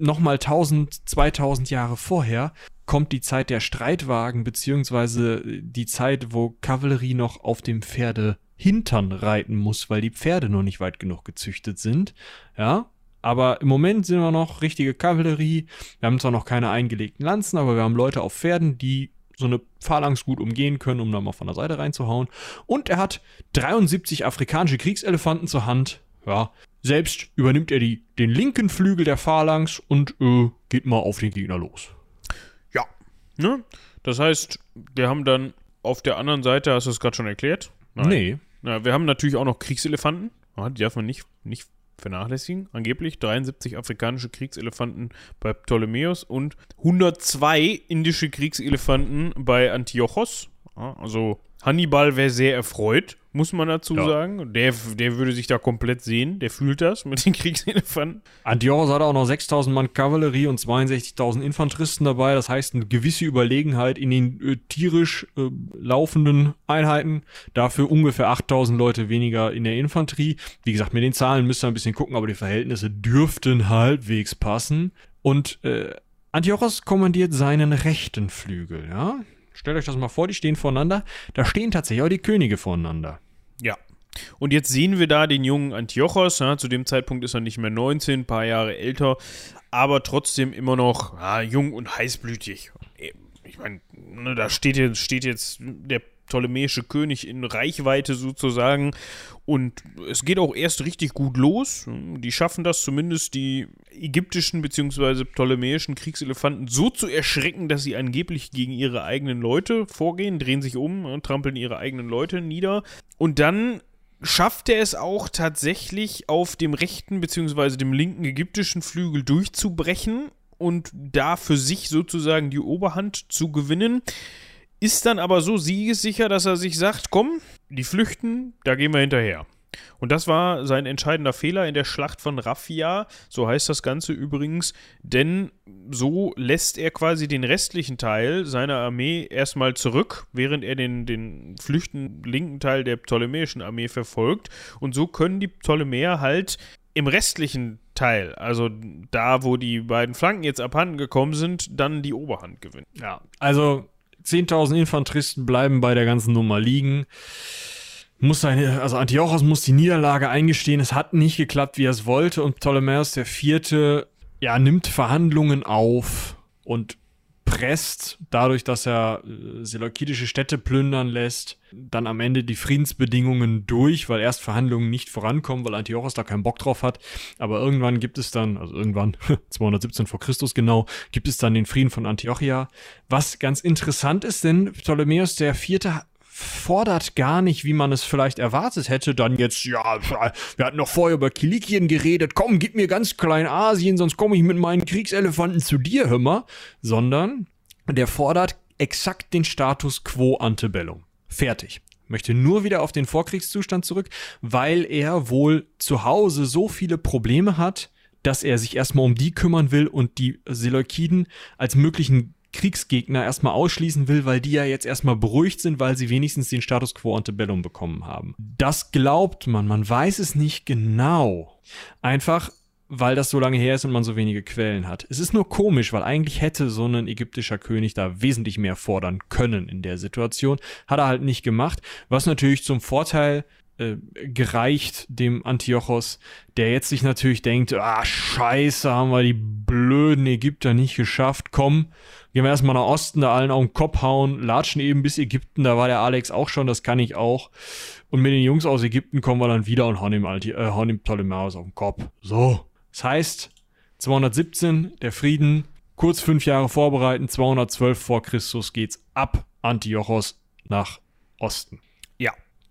Nochmal 1000, 2000 Jahre vorher kommt die Zeit der Streitwagen, beziehungsweise die Zeit, wo Kavallerie noch auf dem Pferde Hintern reiten muss, weil die Pferde noch nicht weit genug gezüchtet sind. Ja, aber im Moment sind wir noch richtige Kavallerie. Wir haben zwar noch keine eingelegten Lanzen, aber wir haben Leute auf Pferden, die so eine Phalanx gut umgehen können, um da mal von der Seite reinzuhauen. Und er hat 73 afrikanische Kriegselefanten zur Hand. Ja, selbst übernimmt er die, den linken Flügel der Phalanx und äh, geht mal auf den Gegner los. ja. Ne? Das heißt, wir haben dann auf der anderen Seite, hast du es gerade schon erklärt? Nee. Ja, wir haben natürlich auch noch Kriegselefanten. Ja, die darf man nicht, nicht vernachlässigen. Angeblich 73 afrikanische Kriegselefanten bei Ptolemäus und 102 indische Kriegselefanten bei Antiochos. Also Hannibal wäre sehr erfreut, muss man dazu Ja. sagen. Der, der würde sich da komplett sehen. Der fühlt das mit den Kriegselefanten. Antiochos hatte auch noch 6000 Mann Kavallerie und 62.000 Infanteristen dabei. Das heißt, eine gewisse Überlegenheit in den äh, tierisch äh, laufenden Einheiten. Dafür ungefähr 8000 Leute weniger in der Infanterie. Wie gesagt, mit den Zahlen müsst ihr ein bisschen gucken, aber die Verhältnisse dürften halbwegs passen. Und äh, Antiochos kommandiert seinen rechten Flügel, ja. Stellt euch das mal vor, die stehen voneinander. Da stehen tatsächlich auch die Könige voneinander. Ja. Und jetzt sehen wir da den jungen Antiochos. Ja, zu dem Zeitpunkt ist er nicht mehr 19, ein paar Jahre älter, aber trotzdem immer noch ja, jung und heißblütig. Ich meine, ne, da steht jetzt, steht jetzt der ptolemäische König in Reichweite sozusagen. Und es geht auch erst richtig gut los. Die schaffen das zumindest, die ägyptischen bzw. ptolemäischen Kriegselefanten so zu erschrecken, dass sie angeblich gegen ihre eigenen Leute vorgehen, drehen sich um, trampeln ihre eigenen Leute nieder. Und dann schafft er es auch tatsächlich auf dem rechten bzw. dem linken ägyptischen Flügel durchzubrechen und da für sich sozusagen die Oberhand zu gewinnen. Ist dann aber so siegessicher, dass er sich sagt, komm, die flüchten, da gehen wir hinterher. Und das war sein entscheidender Fehler in der Schlacht von Raffia, so heißt das Ganze übrigens, denn so lässt er quasi den restlichen Teil seiner Armee erstmal zurück, während er den, den flüchten linken Teil der ptolemäischen Armee verfolgt. Und so können die Ptolemäer halt im restlichen Teil, also da, wo die beiden Flanken jetzt abhanden gekommen sind, dann die Oberhand gewinnen. Ja, also 10.000 Infanteristen bleiben bei der ganzen Nummer liegen. Muss seine, also Antiochos muss die Niederlage eingestehen. Es hat nicht geklappt, wie er es wollte. Und Ptolemäus Vierte, ja, nimmt Verhandlungen auf und presst dadurch, dass er äh, seleukidische Städte plündern lässt, dann am Ende die Friedensbedingungen durch, weil erst Verhandlungen nicht vorankommen, weil Antiochos da keinen Bock drauf hat. Aber irgendwann gibt es dann, also irgendwann, 217 vor Christus genau, gibt es dann den Frieden von Antiochia. Was ganz interessant ist, denn Ptolemäus der Vierte fordert gar nicht, wie man es vielleicht erwartet hätte, dann jetzt, ja, wir hatten noch vorher über Kilikien geredet, komm, gib mir ganz Kleinasien, sonst komme ich mit meinen Kriegselefanten zu dir, hör mal, sondern der fordert exakt den Status quo antebellum. Fertig. Möchte nur wieder auf den Vorkriegszustand zurück, weil er wohl zu Hause so viele Probleme hat, dass er sich erstmal um die kümmern will und die Seleukiden als möglichen Kriegsgegner erstmal ausschließen will, weil die ja jetzt erstmal beruhigt sind, weil sie wenigstens den Status quo antebellum bekommen haben. Das glaubt man, man weiß es nicht genau. Einfach, weil das so lange her ist und man so wenige Quellen hat. Es ist nur komisch, weil eigentlich hätte so ein ägyptischer König da wesentlich mehr fordern können in der Situation. Hat er halt nicht gemacht, was natürlich zum Vorteil äh, gereicht dem Antiochos, der jetzt sich natürlich denkt, ah, scheiße, haben wir die blöden Ägypter nicht geschafft, komm, gehen wir erstmal nach Osten, da allen auf den Kopf hauen, latschen eben bis Ägypten, da war der Alex auch schon, das kann ich auch. Und mit den Jungs aus Ägypten kommen wir dann wieder und hauen dem, Alti äh, hauen dem Ptolemäus auf den Kopf. So. Das heißt, 217, der Frieden, kurz fünf Jahre vorbereiten, 212 vor Christus geht's ab Antiochos nach Osten.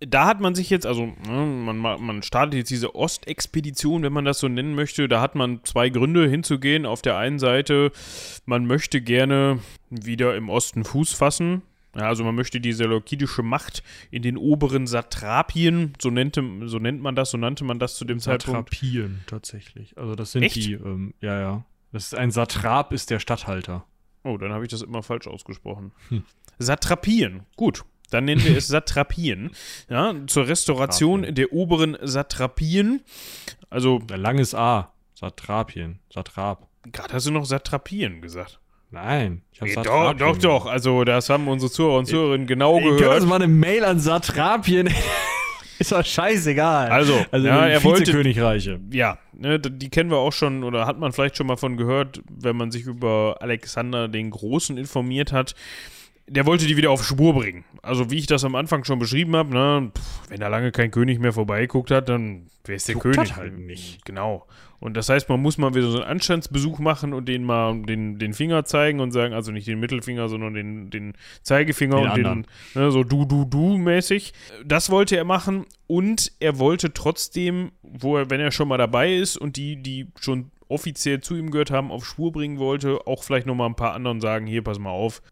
Da hat man sich jetzt, also ne, man, man startet jetzt diese Ostexpedition, wenn man das so nennen möchte. Da hat man zwei Gründe hinzugehen. Auf der einen Seite, man möchte gerne wieder im Osten Fuß fassen. Ja, also man möchte die seleukidische Macht in den oberen Satrapien, so, nennte, so nennt man das, so nannte man das zu dem Zeitpunkt. Satrapien tatsächlich. Also das sind Echt? die, ähm, ja, ja. Das ist ein Satrap ist der Statthalter. Oh, dann habe ich das immer falsch ausgesprochen. Hm. Satrapien, gut. Dann nennen wir es Satrapien. Ja, zur Restauration Satrapien. der oberen Satrapien. Also, Ein langes A. Satrapien. Satrap. gerade hast du noch Satrapien gesagt. Nein. Ich Nee, doch, doch, doch. Also, das haben unsere Zuhörer und Zuhörerinnen genau könnt gehört. uns mal eine Mail an Satrapien. ist doch scheißegal. Also, also ja, er wollte- Vizekönigreiche. Ja, ne, die kennen wir auch schon oder hat man vielleicht schon mal von gehört, wenn man sich über Alexander den Großen informiert hat. Der wollte die wieder auf Spur bringen. Also wie ich das am Anfang schon beschrieben habe, ne, pff, wenn da lange kein König mehr vorbeigeguckt hat, dann wäre es der Guckt König. das halt nicht. Genau. Und das heißt, man muss mal wieder so einen Anstandsbesuch machen und denen mal den, den Finger zeigen und sagen, also nicht den Mittelfinger, sondern den, den Zeigefinger Den und anderen. den, ne, so du, du, du mäßig. Das wollte er machen und er wollte trotzdem, wo er, wenn er schon mal dabei ist und die, die schon offiziell zu ihm gehört haben, auf Spur bringen wollte, auch vielleicht nochmal ein paar anderen sagen, hier, pass mal auf,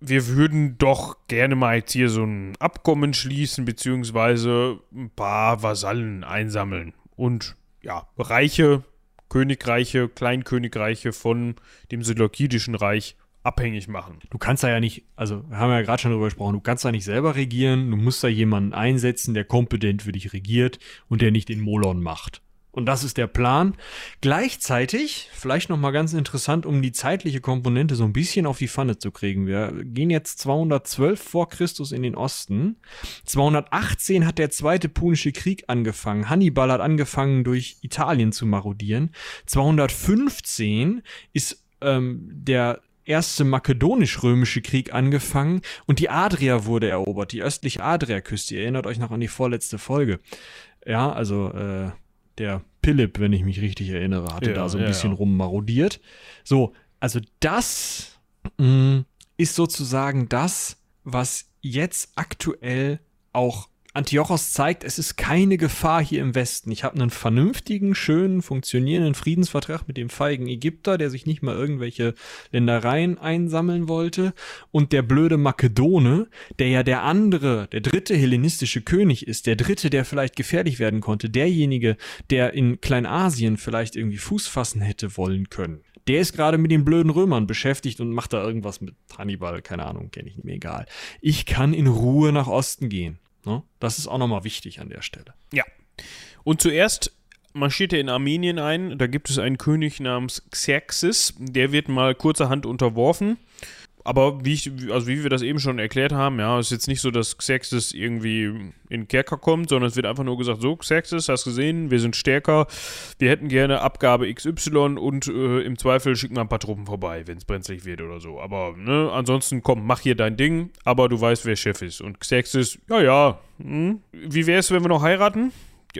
wir würden doch gerne mal jetzt hier so ein Abkommen schließen, beziehungsweise ein paar Vasallen einsammeln. Und ja, Reiche, Königreiche, Kleinkönigreiche von dem Seleukidischen Reich abhängig machen. Du kannst da ja nicht, also wir haben ja gerade schon drüber gesprochen, du kannst da nicht selber regieren, du musst da jemanden einsetzen, der kompetent für dich regiert und der nicht den Molon macht. Und das ist der Plan. Gleichzeitig, vielleicht nochmal ganz interessant, um die zeitliche Komponente so ein bisschen auf die Pfanne zu kriegen. Wir gehen jetzt 212 vor Christus in den Osten. 218 hat der zweite Punische Krieg angefangen. Hannibal hat angefangen, durch Italien zu marodieren. 215 ist ähm, der erste makedonisch-römische Krieg angefangen und die Adria wurde erobert, die östliche Adriaküste. Ihr erinnert euch noch an die vorletzte Folge. Ja, also äh, der Philipp, wenn ich mich richtig erinnere, hatte Ja, da so ein ja, bisschen ja. rummarodiert. So, also das mh, ist sozusagen das, was jetzt aktuell auch Antiochos zeigt, es ist keine Gefahr hier im Westen. Ich habe einen vernünftigen, schönen, funktionierenden Friedensvertrag mit dem feigen Ägypter, der sich nicht mal irgendwelche Ländereien einsammeln wollte. Und der blöde Makedone, der ja der andere, der dritte hellenistische König ist, der dritte, der vielleicht gefährlich werden konnte, derjenige, der in Kleinasien vielleicht irgendwie Fuß fassen hätte wollen können. Der ist gerade mit den blöden Römern beschäftigt und macht da irgendwas mit Hannibal, keine Ahnung, kenne ich nicht mehr egal. Ich kann in Ruhe nach Osten gehen. Ne? Das ist auch nochmal wichtig an der Stelle. Ja. Und zuerst marschiert er in Armenien ein. Da gibt es einen König namens Xerxes. Der wird mal kurzerhand unterworfen. Aber wie, ich, also wie wir das eben schon erklärt haben, ja, ist jetzt nicht so, dass Xerxes irgendwie in Kerker kommt, sondern es wird einfach nur gesagt, so, Xerxes, hast gesehen, wir sind stärker, wir hätten gerne Abgabe XY und äh, im Zweifel schick mal ein paar Truppen vorbei, wenn es brenzlig wird oder so. Aber, ne, ansonsten, komm, mach hier dein Ding, aber du weißt, wer Chef ist. Und Xerxes, ja, ja, hm, wie wäre es, wenn wir noch heiraten?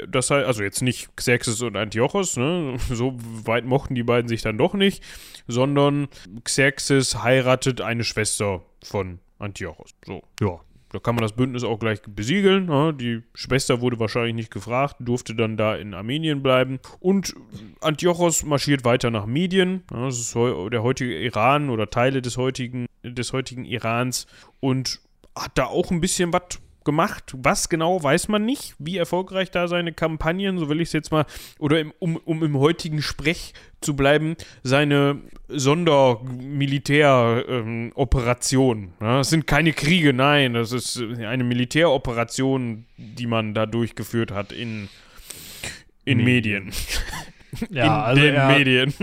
Das heißt, also jetzt nicht Xerxes und Antiochos, ne? so weit mochten die beiden sich dann doch nicht, sondern Xerxes heiratet eine Schwester von Antiochos. So. Ja. Da kann man das Bündnis auch gleich besiegeln. Ne? Die Schwester wurde wahrscheinlich nicht gefragt, durfte dann da in Armenien bleiben. Und Antiochos marschiert weiter nach Medien. Ja, das ist der heutige Iran oder Teile des heutigen, des heutigen Irans. Und hat da auch ein bisschen was gemacht. Was genau, weiß man nicht. Wie erfolgreich da seine Kampagnen, so will ich es jetzt mal, oder im, um, um im heutigen Sprech zu bleiben, seine Sondermilitäroperation. ja, das sind keine Kriege, nein, das ist eine Militäroperation, die man da durchgeführt hat in, in Medien. Ja, in also den er, Medien.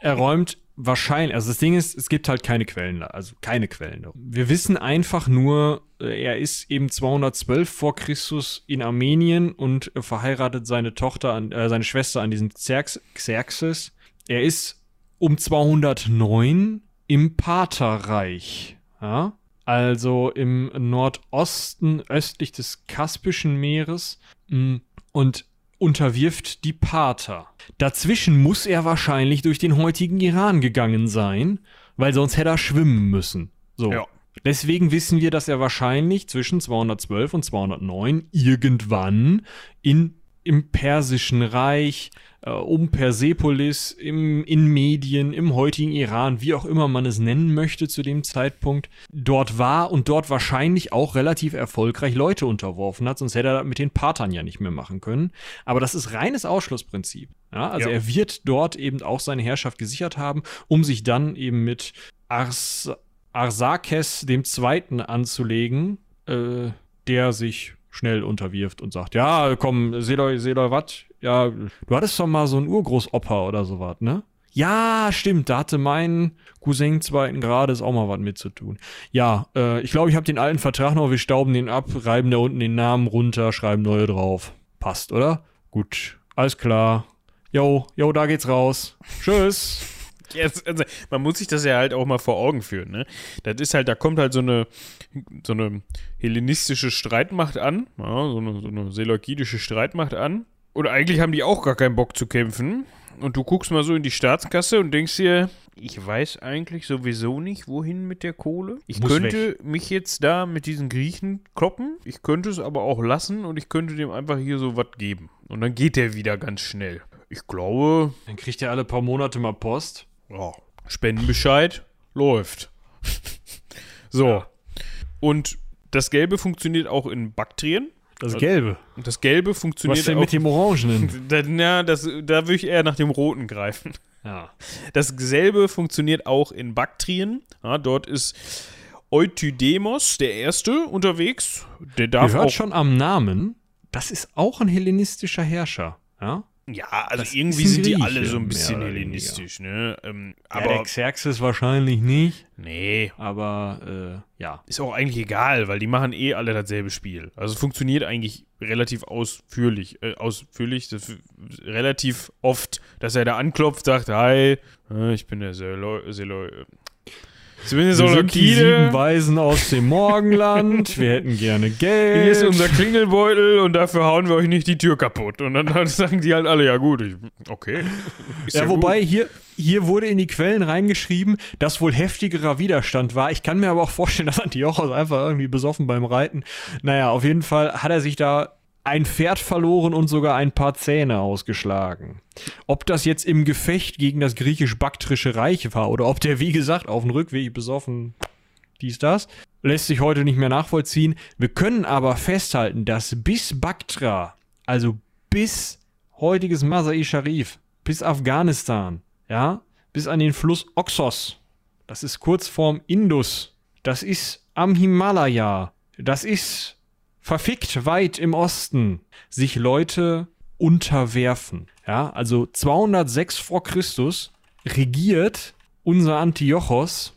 er räumt wahrscheinlich, also das Ding ist, es gibt halt keine Quellen, also keine Quellen. Wir wissen einfach nur, äh, er ist eben 212 vor Christus in Armenien und verheiratet seine Tochter, an, äh, seine Schwester an diesen Xerx Xerxes. Er ist um 209 im Partherreich, ja? also im Nordosten östlich des Kaspischen Meeres mm, und unterwirft die Parther. Dazwischen muss er wahrscheinlich durch den heutigen Iran gegangen sein, weil sonst hätte er schwimmen müssen. So. Ja. Deswegen wissen wir, dass er wahrscheinlich zwischen 212 und 209 irgendwann in, im Persischen Reich äh, um Persepolis, im, in Medien, im heutigen Iran, wie auch immer man es nennen möchte zu dem Zeitpunkt, dort war und dort wahrscheinlich auch relativ erfolgreich Leute unterworfen hat, sonst hätte er mit den Partern ja nicht mehr machen können. Aber das ist reines Ausschlussprinzip. Ja, also ja. er wird dort eben auch seine Herrschaft gesichert haben, um sich dann eben mit Ars Arsakes dem Zweiten anzulegen, äh, der sich schnell unterwirft und sagt, ja, komm, Seloy, Seloy, was? Ja, du hattest doch mal so einen Urgroßopa oder sowas, ne? Ja, stimmt, da hatte mein Cousin zweiten Grades auch mal was mitzutun. Ja, äh, ich glaube, ich habe den alten Vertrag noch, wir stauben den ab, reiben da unten den Namen runter, schreiben neue drauf. Passt, oder? Gut, alles klar. Jo, jo, da geht's raus. Tschüss. Jetzt, also, man muss sich das ja halt auch mal vor Augen führen, ne? Das ist halt, da kommt halt so eine, so eine hellenistische Streitmacht an, ja, so eine, so eine seleukidische Streitmacht an. Und eigentlich haben die auch gar keinen Bock zu kämpfen. Und du guckst mal so in die Staatskasse und denkst dir, ich weiß eigentlich sowieso nicht, wohin mit der Kohle. Ich Muss könnte weg. mich jetzt da mit diesen Griechen kloppen. Ich könnte es aber auch lassen und ich könnte dem einfach hier so was geben. Und dann geht der wieder ganz schnell. Ich glaube. Dann kriegt er alle paar Monate mal Post. Ja, Spendenbescheid läuft. so. Ja. Und das Gelbe funktioniert auch in Baktrien. Das Gelbe. Das Gelbe funktioniert Was denn auch, mit dem Orangenen? Da, na, das, da würde ich eher nach dem Roten greifen. Ja. Dasselbe funktioniert auch in Baktrien. Ja, dort ist Eutydemos, der Erste, unterwegs. Der darf Ihr hört auch schon am Namen, das ist auch ein hellenistischer Herrscher. Ja? Ja, also das irgendwie sind die alle so ein bisschen hellenistisch, ne? Ähm, ja, aber der Xerxes wahrscheinlich nicht. Nee. Aber äh, ja. Ist auch eigentlich egal, weil die machen eh alle dasselbe Spiel. Also funktioniert eigentlich relativ ausführlich. Äh, ausführlich, das, relativ oft, dass er da anklopft, sagt, hi, äh, ich bin der Seloy, Seloy, Zumindest wir sind die sieben Weisen aus dem Morgenland. wir hätten gerne Geld. Hier ist unser Klingelbeutel und dafür hauen wir euch nicht die Tür kaputt. Und dann, dann sagen die halt alle, ja gut, ich, okay. Ist ja, ja wobei gut. hier, hier wurde in die Quellen reingeschrieben, dass wohl heftigerer Widerstand war. Ich kann mir aber auch vorstellen, dass Antiochos einfach irgendwie besoffen beim Reiten. Naja, auf jeden Fall hat er sich da ein Pferd verloren und sogar ein paar Zähne ausgeschlagen. Ob das jetzt im Gefecht gegen das griechisch-baktrische Reich war oder ob der, wie gesagt, auf dem Rückweg besoffen dies, das, lässt sich heute nicht mehr nachvollziehen. Wir können aber festhalten, dass bis Baktra, also bis heutiges Masai Sharif, bis Afghanistan, ja, bis an den Fluss Oxos, das ist kurz vorm Indus, das ist am Himalaya, das ist verfickt weit im Osten sich Leute unterwerfen. Ja, also 206 vor Christus regiert unser Antiochos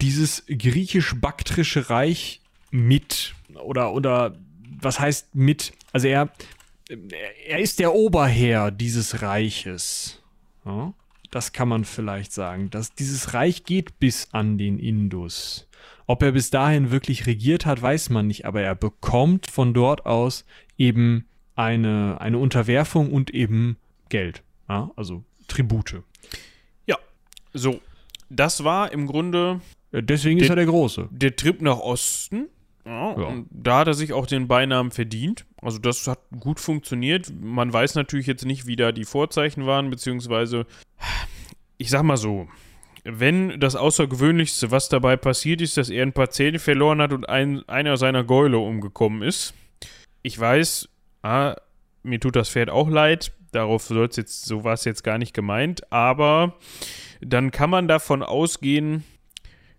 dieses griechisch-baktrische Reich mit oder oder was heißt mit? Also er er ist der Oberherr dieses Reiches. Ja, das kann man vielleicht sagen. Dass dieses Reich geht bis an den Indus. Ob er bis dahin wirklich regiert hat, weiß man nicht, aber er bekommt von dort aus eben eine, eine Unterwerfung und eben Geld. Ja, also Tribute. Ja, so. Das war im Grunde. Deswegen der, ist er der Große. Der Trip nach Osten. Ja, ja. Und da hat er sich auch den Beinamen verdient. Also das hat gut funktioniert. Man weiß natürlich jetzt nicht, wie da die Vorzeichen waren, beziehungsweise ich sag mal so, wenn das Außergewöhnlichste, was dabei passiert ist, dass er ein paar Zähne verloren hat und ein, einer seiner Gäule umgekommen ist. Ich weiß, ah, mir tut das Pferd auch leid, darauf soll jetzt, so war es jetzt gar nicht gemeint, aber dann kann man davon ausgehen,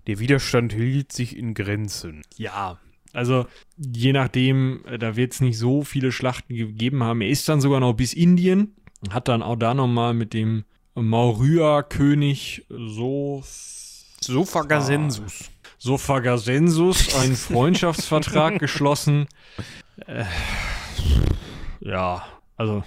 der Widerstand hielt sich in Grenzen. Ja, also je nachdem, äh, da wird es nicht so viele Schlachten gegeben haben. Er ist dann sogar noch bis Indien, hat dann auch da nochmal mit dem Maurya-König so Sophagasensus. Sophagasensus einen Freundschaftsvertrag geschlossen. Äh, ja, also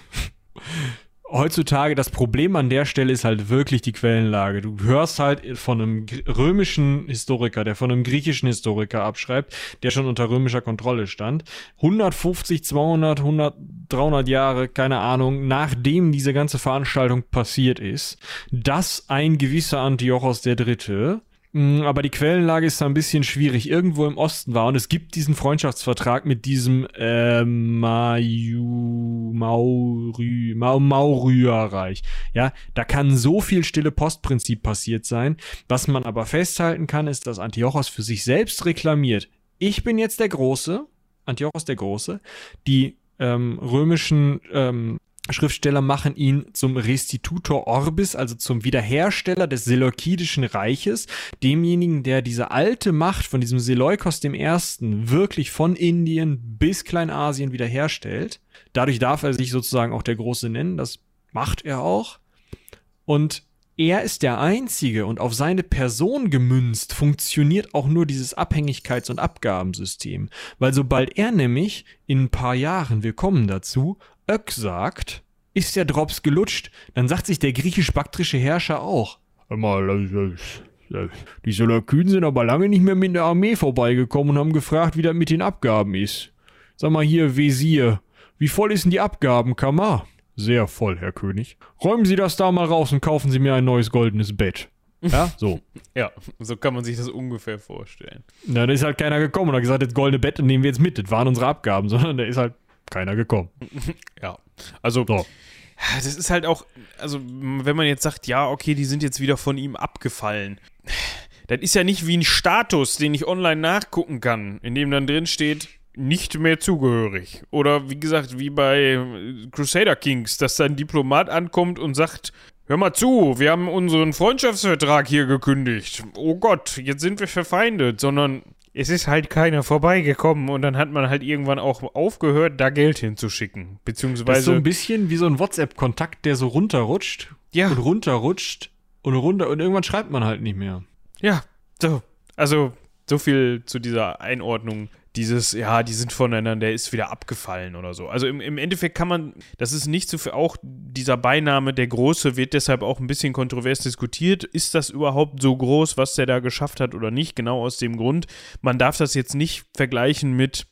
heutzutage das Problem an der Stelle ist halt wirklich die Quellenlage. Du hörst halt von einem römischen Historiker, der von einem griechischen Historiker abschreibt, der schon unter römischer Kontrolle stand. 150, 200, 100, 300 Jahre, keine Ahnung, nachdem diese ganze Veranstaltung passiert ist, dass ein gewisser Antiochos der Dritte aber die Quellenlage ist da ein bisschen schwierig. Irgendwo im Osten war und es gibt diesen Freundschaftsvertrag mit diesem äh, Maurya-Reich. Ja, da kann so viel stille Postprinzip passiert sein. Was man aber festhalten kann, ist, dass Antiochos für sich selbst reklamiert. Ich bin jetzt der Große, Antiochos der Große. Die ähm, römischen ähm, Schriftsteller machen ihn zum Restitutor Orbis, also zum Wiederhersteller des Seleukidischen Reiches, demjenigen, der diese alte Macht von diesem Seleukos I. wirklich von Indien bis Kleinasien wiederherstellt. Dadurch darf er sich sozusagen auch der Große nennen, das macht er auch. Und er ist der Einzige und auf seine Person gemünzt funktioniert auch nur dieses Abhängigkeits- und Abgabensystem. Weil sobald er nämlich in ein paar Jahren, wir kommen dazu, Ök sagt, ist der Drops gelutscht, dann sagt sich der griechisch-baktrische Herrscher auch. Die Seleukiden sind aber lange nicht mehr mit der Armee vorbeigekommen und haben gefragt, wie das mit den Abgaben ist. Sag mal hier, Wesir, wie voll ist denn die Abgabenkammer? Sehr voll, Herr König. Räumen Sie das da mal raus und kaufen Sie mir ein neues goldenes Bett. Ja, so. ja, so kann man sich das ungefähr vorstellen. Na, da ist halt keiner gekommen und hat gesagt, das goldene Bett nehmen wir jetzt mit. Das waren unsere Abgaben, sondern da ist halt keiner gekommen. ja, also so. das ist halt auch, also wenn man jetzt sagt, ja, okay, die sind jetzt wieder von ihm abgefallen. Das ist ja nicht wie ein Status, den ich online nachgucken kann, in dem dann drin steht, nicht mehr zugehörig. Oder wie gesagt, wie bei Crusader Kings, dass dann ein Diplomat ankommt und sagt, hör mal zu, wir haben unseren Freundschaftsvertrag hier gekündigt. Oh Gott, jetzt sind wir verfeindet, sondern es ist halt keiner vorbeigekommen und dann hat man halt irgendwann auch aufgehört, da Geld hinzuschicken. Beziehungsweise. Das ist so ein bisschen wie so ein WhatsApp-Kontakt, der so runterrutscht. Ja. Und runterrutscht und runter und irgendwann schreibt man halt nicht mehr. Ja, so. Also, so viel zu dieser Einordnung dieses, ja, die sind voneinander, der ist wieder abgefallen oder so. Also im, im Endeffekt kann man, das ist nicht so viel, auch dieser Beiname, der Große, wird deshalb auch ein bisschen kontrovers diskutiert. Ist das überhaupt so groß, was der da geschafft hat oder nicht? Genau aus dem Grund. Man darf das jetzt nicht vergleichen mit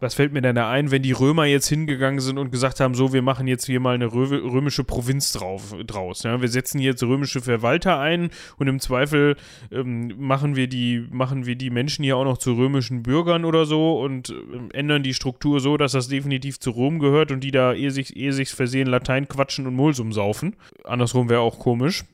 was fällt mir denn da ein, wenn die Römer jetzt hingegangen sind und gesagt haben, so, wir machen jetzt hier mal eine römische Provinz drauf, draus. Ja? Wir setzen jetzt römische Verwalter ein und im Zweifel ähm, machen, wir die, machen wir die Menschen hier auch noch zu römischen Bürgern oder so und ähm, ändern die Struktur so, dass das definitiv zu Rom gehört und die da ehe sich, ehe sich versehen Latein quatschen und Mulsum saufen. Andersrum wäre auch komisch.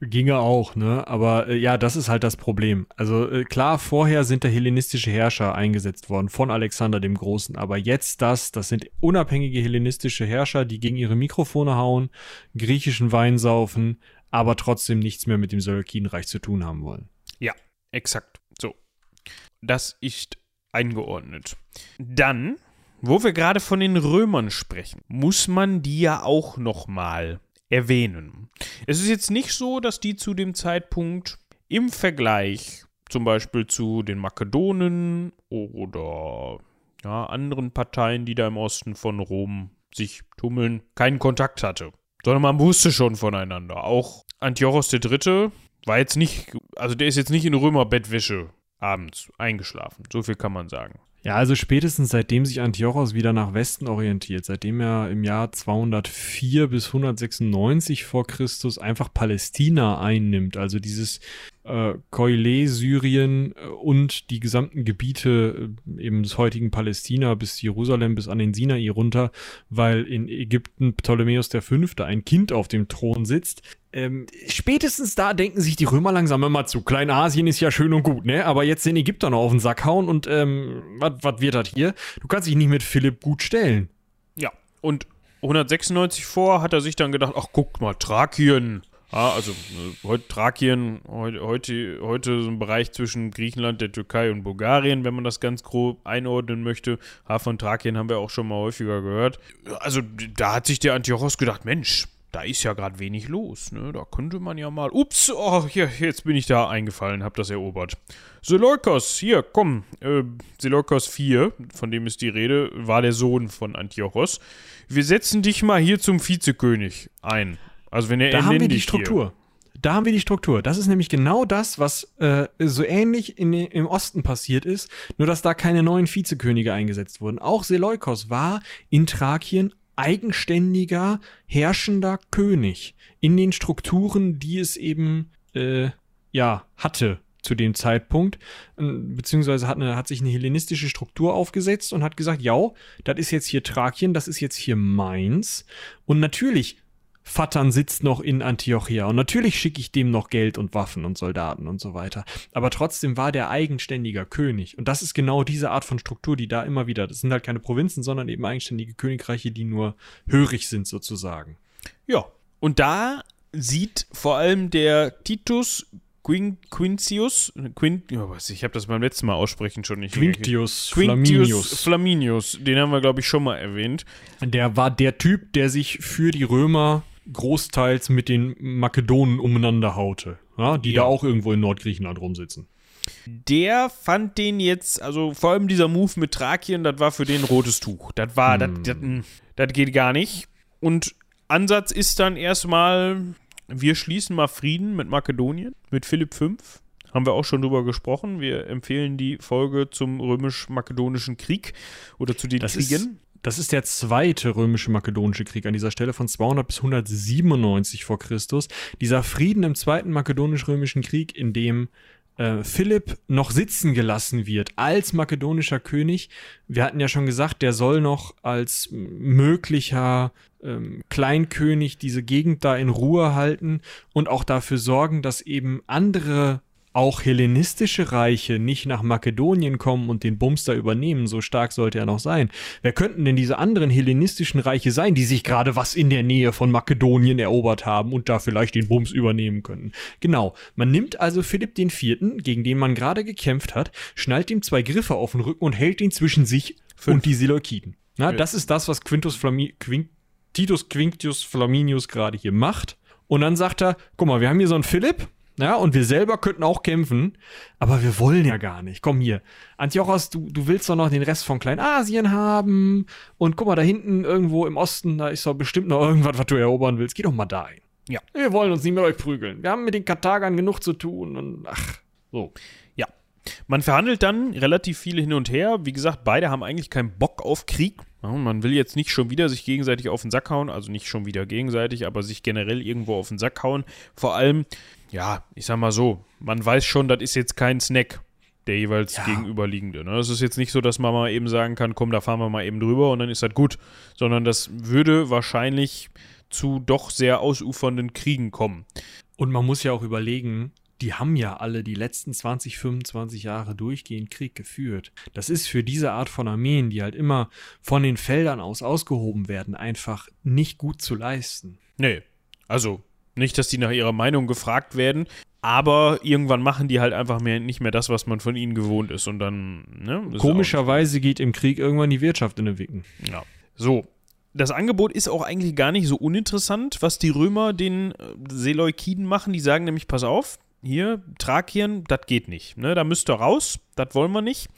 Ginge auch, ne? Aber äh, ja, das ist halt das Problem. Also äh, klar, vorher sind da hellenistische Herrscher eingesetzt worden von Alexander dem Großen, aber jetzt das, das sind unabhängige hellenistische Herrscher, die gegen ihre Mikrofone hauen, griechischen Wein saufen, aber trotzdem nichts mehr mit dem Seleukidenreich zu tun haben wollen. Ja, exakt. So. Das ist eingeordnet. Dann, wo wir gerade von den Römern sprechen, muss man die ja auch noch mal erwähnen. Es ist jetzt nicht so, dass die zu dem Zeitpunkt im Vergleich zum Beispiel zu den Makedonen oder ja, anderen Parteien, die da im Osten von Rom sich tummeln, keinen Kontakt hatte. Sondern man wusste schon voneinander. Auch Antiochos III. war jetzt nicht, also der ist jetzt nicht in Römerbettwäsche abends eingeschlafen. So viel kann man sagen. Ja, also spätestens seitdem sich Antiochos wieder nach Westen orientiert, seitdem er im Jahr 204 bis 196 vor Christus einfach Palästina einnimmt, also dieses äh, Keule, Syrien äh, und die gesamten Gebiete äh, eben des heutigen Palästina bis Jerusalem bis an den Sinai runter, weil in Ägypten Ptolemäus V. ein Kind auf dem Thron sitzt, ähm, spätestens da denken sich die Römer langsam immer zu. Kleinasien ist ja schön und gut, ne? Aber jetzt den Ägypter noch auf den Sack hauen und ähm, was wird das hier? Du kannst dich nicht mit Philipp gut stellen. Ja, und 196 vor hat er sich dann gedacht, ach guck mal, Thrakien. Ah, also heute Thrakien, heute, heute, heute so ein Bereich zwischen Griechenland, der Türkei und Bulgarien, wenn man das ganz grob einordnen möchte. Ha, von Thrakien haben wir auch schon mal häufiger gehört. Also da hat sich der Antiochos gedacht, Mensch, da ist ja gerade wenig los, ne? Da könnte man ja mal. Ups, oh, hier, jetzt bin ich da eingefallen, hab das erobert. Seleukos, hier, komm. Äh, Seleukos 4, von dem ist die Rede, war der Sohn von Antiochos. Wir setzen dich mal hier zum Vizekönig ein. Also wenn er Da haben wir die Struktur. Da haben wir die Struktur. Das ist nämlich genau das, was äh, so ähnlich in, im Osten passiert ist, nur dass da keine neuen Vizekönige eingesetzt wurden. Auch Seleukos war in Thrakien eigenständiger, herrschender König in den Strukturen, die es eben äh, ja hatte zu dem Zeitpunkt, äh, beziehungsweise hat, eine, hat sich eine hellenistische Struktur aufgesetzt und hat gesagt, ja, das ist jetzt hier Thrakien, das ist jetzt hier Mainz. Und natürlich Vattern sitzt noch in Antiochia und natürlich schicke ich dem noch Geld und Waffen und Soldaten und so weiter. Aber trotzdem war der eigenständiger König. Und das ist genau diese Art von Struktur, die da immer wieder, das sind halt keine Provinzen, sondern eben eigenständige Königreiche, die nur hörig sind sozusagen. Ja, und da sieht vor allem der Titus Quin Quintius, Quint, oh, was, ich habe das beim letzten Mal aussprechen schon nicht. Quintius, Quintius Flaminius. Flaminius, den haben wir, glaube ich, schon mal erwähnt. Der war der Typ, der sich für die Römer großteils mit den Makedonen umeinander haute, ja, die Ja. da auch irgendwo in Nordgriechenland rumsitzen. Der fand den jetzt, also vor allem dieser Move mit Thrakien, das war für den rotes Tuch. Das war, das, das, das geht gar nicht. Und Ansatz ist dann erstmal, wir schließen mal Frieden mit Makedonien, mit Philipp V. Haben wir auch schon drüber gesprochen. Wir empfehlen die Folge zum römisch-makedonischen Krieg oder zu den Das Kriegen. Das ist der zweite römische-makedonische Krieg an dieser Stelle von 200 bis 197 vor Christus. Dieser Frieden im zweiten makedonisch-römischen Krieg, in dem äh, Philipp noch sitzen gelassen wird als makedonischer König. Wir hatten ja schon gesagt, der soll noch als möglicher ähm, Kleinkönig diese Gegend da in Ruhe halten und auch dafür sorgen, dass eben andere auch hellenistische Reiche nicht nach Makedonien kommen und den Bums da übernehmen, so stark sollte er noch sein. Wer könnten denn diese anderen hellenistischen Reiche sein, die sich gerade was in der Nähe von Makedonien erobert haben und da vielleicht den Bums übernehmen könnten? Genau, man nimmt also Philipp IV., gegen den man gerade gekämpft hat, schnallt ihm zwei Griffe auf den Rücken und hält ihn zwischen sich und die Seleukiden. Na, das ist das, was Quintus Flami Quin Titus Quinctius Flaminius gerade hier macht. Und dann sagt er, guck mal, wir haben hier so einen Philipp, ja, und wir selber könnten auch kämpfen, aber wir wollen ja gar nicht. Komm hier. Antiochos, du, du willst doch noch den Rest von Kleinasien haben. Und guck mal, da hinten irgendwo im Osten, da ist doch bestimmt noch irgendwas, was du erobern willst. Geh doch mal dahin. Ja. Wir wollen uns nicht mit euch prügeln. Wir haben mit den Karthagern genug zu tun und ach, so. Ja. Man verhandelt dann relativ viel hin und her. Wie gesagt, beide haben eigentlich keinen Bock auf Krieg. Man will jetzt nicht schon wieder sich gegenseitig auf den Sack hauen, also nicht schon wieder gegenseitig, aber sich generell irgendwo auf den Sack hauen. Vor allem, ja, ich sag mal so, man weiß schon, das ist jetzt kein Snack, der jeweils Ja. gegenüberliegende. Ne? Es ist jetzt nicht so, dass man mal eben sagen kann, komm, da fahren wir mal eben drüber und dann ist das gut, sondern das würde wahrscheinlich zu doch sehr ausufernden Kriegen kommen. Und man muss ja auch überlegen, die haben ja alle die letzten 20, 25 Jahre durchgehend Krieg geführt. Das ist für diese Art von Armeen, die halt immer von den Feldern aus ausgehoben werden, einfach nicht gut zu leisten. Nee, also nicht, dass die nach ihrer Meinung gefragt werden, aber irgendwann machen die halt einfach mehr, nicht mehr das, was man von ihnen gewohnt ist und dann, ne? Komischerweise geht im Krieg irgendwann die Wirtschaft in den Wicken. Ja. So. Das Angebot ist auch eigentlich gar nicht so uninteressant, was die Römer den äh, Seleukiden machen. Die sagen nämlich, pass auf, hier, Thrakien, das geht nicht. Ne? Da müsst ihr raus, das wollen wir nicht.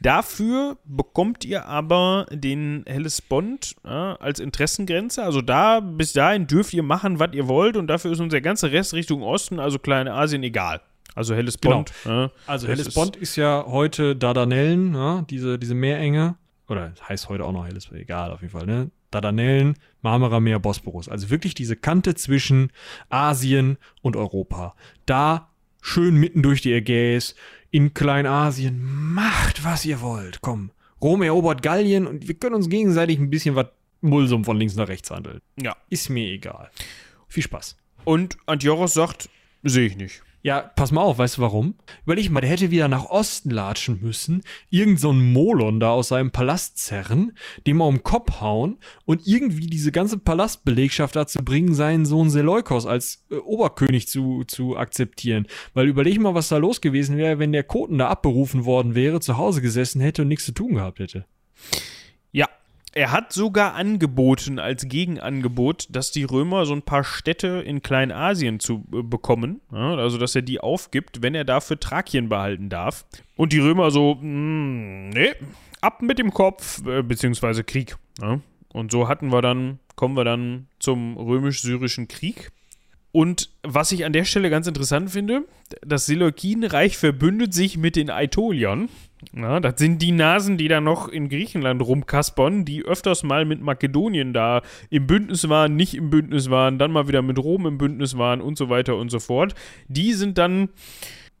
Dafür bekommt ihr aber den Hellespont ja, als Interessengrenze. Also da, bis dahin dürft ihr machen, was ihr wollt und dafür ist uns der ganze Rest Richtung Osten, also Kleinasien, egal. Also Hellespont. ja, Also Hellespont ist, ja heute Dardanellen, ja, diese, diese Meerenge. Oder heißt heute auch noch Hellespont, egal auf jeden Fall, ne? Dardanellen, Marmara Meer, Bosporus. Also wirklich diese Kante zwischen Asien und Europa. Da schön mitten durch die Ägäis, in Kleinasien, macht was ihr wollt. Komm, Rom erobert Gallien und wir können uns gegenseitig ein bisschen was Mulsum von links nach rechts handeln. Ja. Ist mir egal. Viel Spaß. Und Antiochos sagt, sehe ich nicht. Ja, pass mal auf, weißt du warum? Überleg mal, der hätte wieder nach Osten latschen müssen, irgend so einen Molon da aus seinem Palast zerren, dem mal um den Kopf hauen und irgendwie diese ganze Palastbelegschaft dazu bringen, seinen Sohn Seleukos als äh, Oberkönig zu, zu akzeptieren. Weil überleg mal, was da los gewesen wäre, wenn der Koten da abberufen worden wäre, zu Hause gesessen hätte und nichts zu tun gehabt hätte. Ja, er hat sogar angeboten als Gegenangebot, dass die Römer so ein paar Städte in Kleinasien zu äh, bekommen. Also, dass er die aufgibt, wenn er dafür Thrakien behalten darf. Und die Römer so, mm, nee, ab mit dem Kopf, äh, beziehungsweise Krieg. Und so hatten wir dann, kommen wir dann zum römisch-syrischen Krieg. Und was ich an der Stelle ganz interessant finde, das Seleukidenreich verbündet sich mit den Aetoliern. Ja, das sind die Nasen, die da noch in Griechenland rumkaspern, die öfters mal mit Makedonien da im Bündnis waren, nicht im Bündnis waren, dann mal wieder mit Rom im Bündnis waren und so weiter und so fort. Die sind dann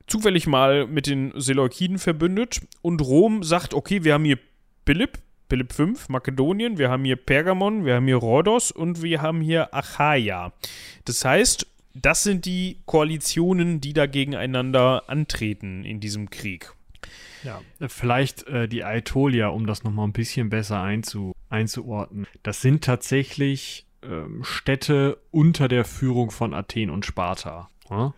zufällig mal mit den Seleukiden verbündet und Rom sagt, okay, wir haben hier Philipp, Philipp V, Makedonien, wir haben hier Pergamon, wir haben hier Rhodos und wir haben hier Achaia. Das heißt, das sind die Koalitionen, die da gegeneinander antreten in diesem Krieg. Ja, vielleicht äh, die Aetolia, um das nochmal ein bisschen besser einzu, einzuordnen. Das sind tatsächlich ähm, Städte unter der Führung von Athen und Sparta. Ja?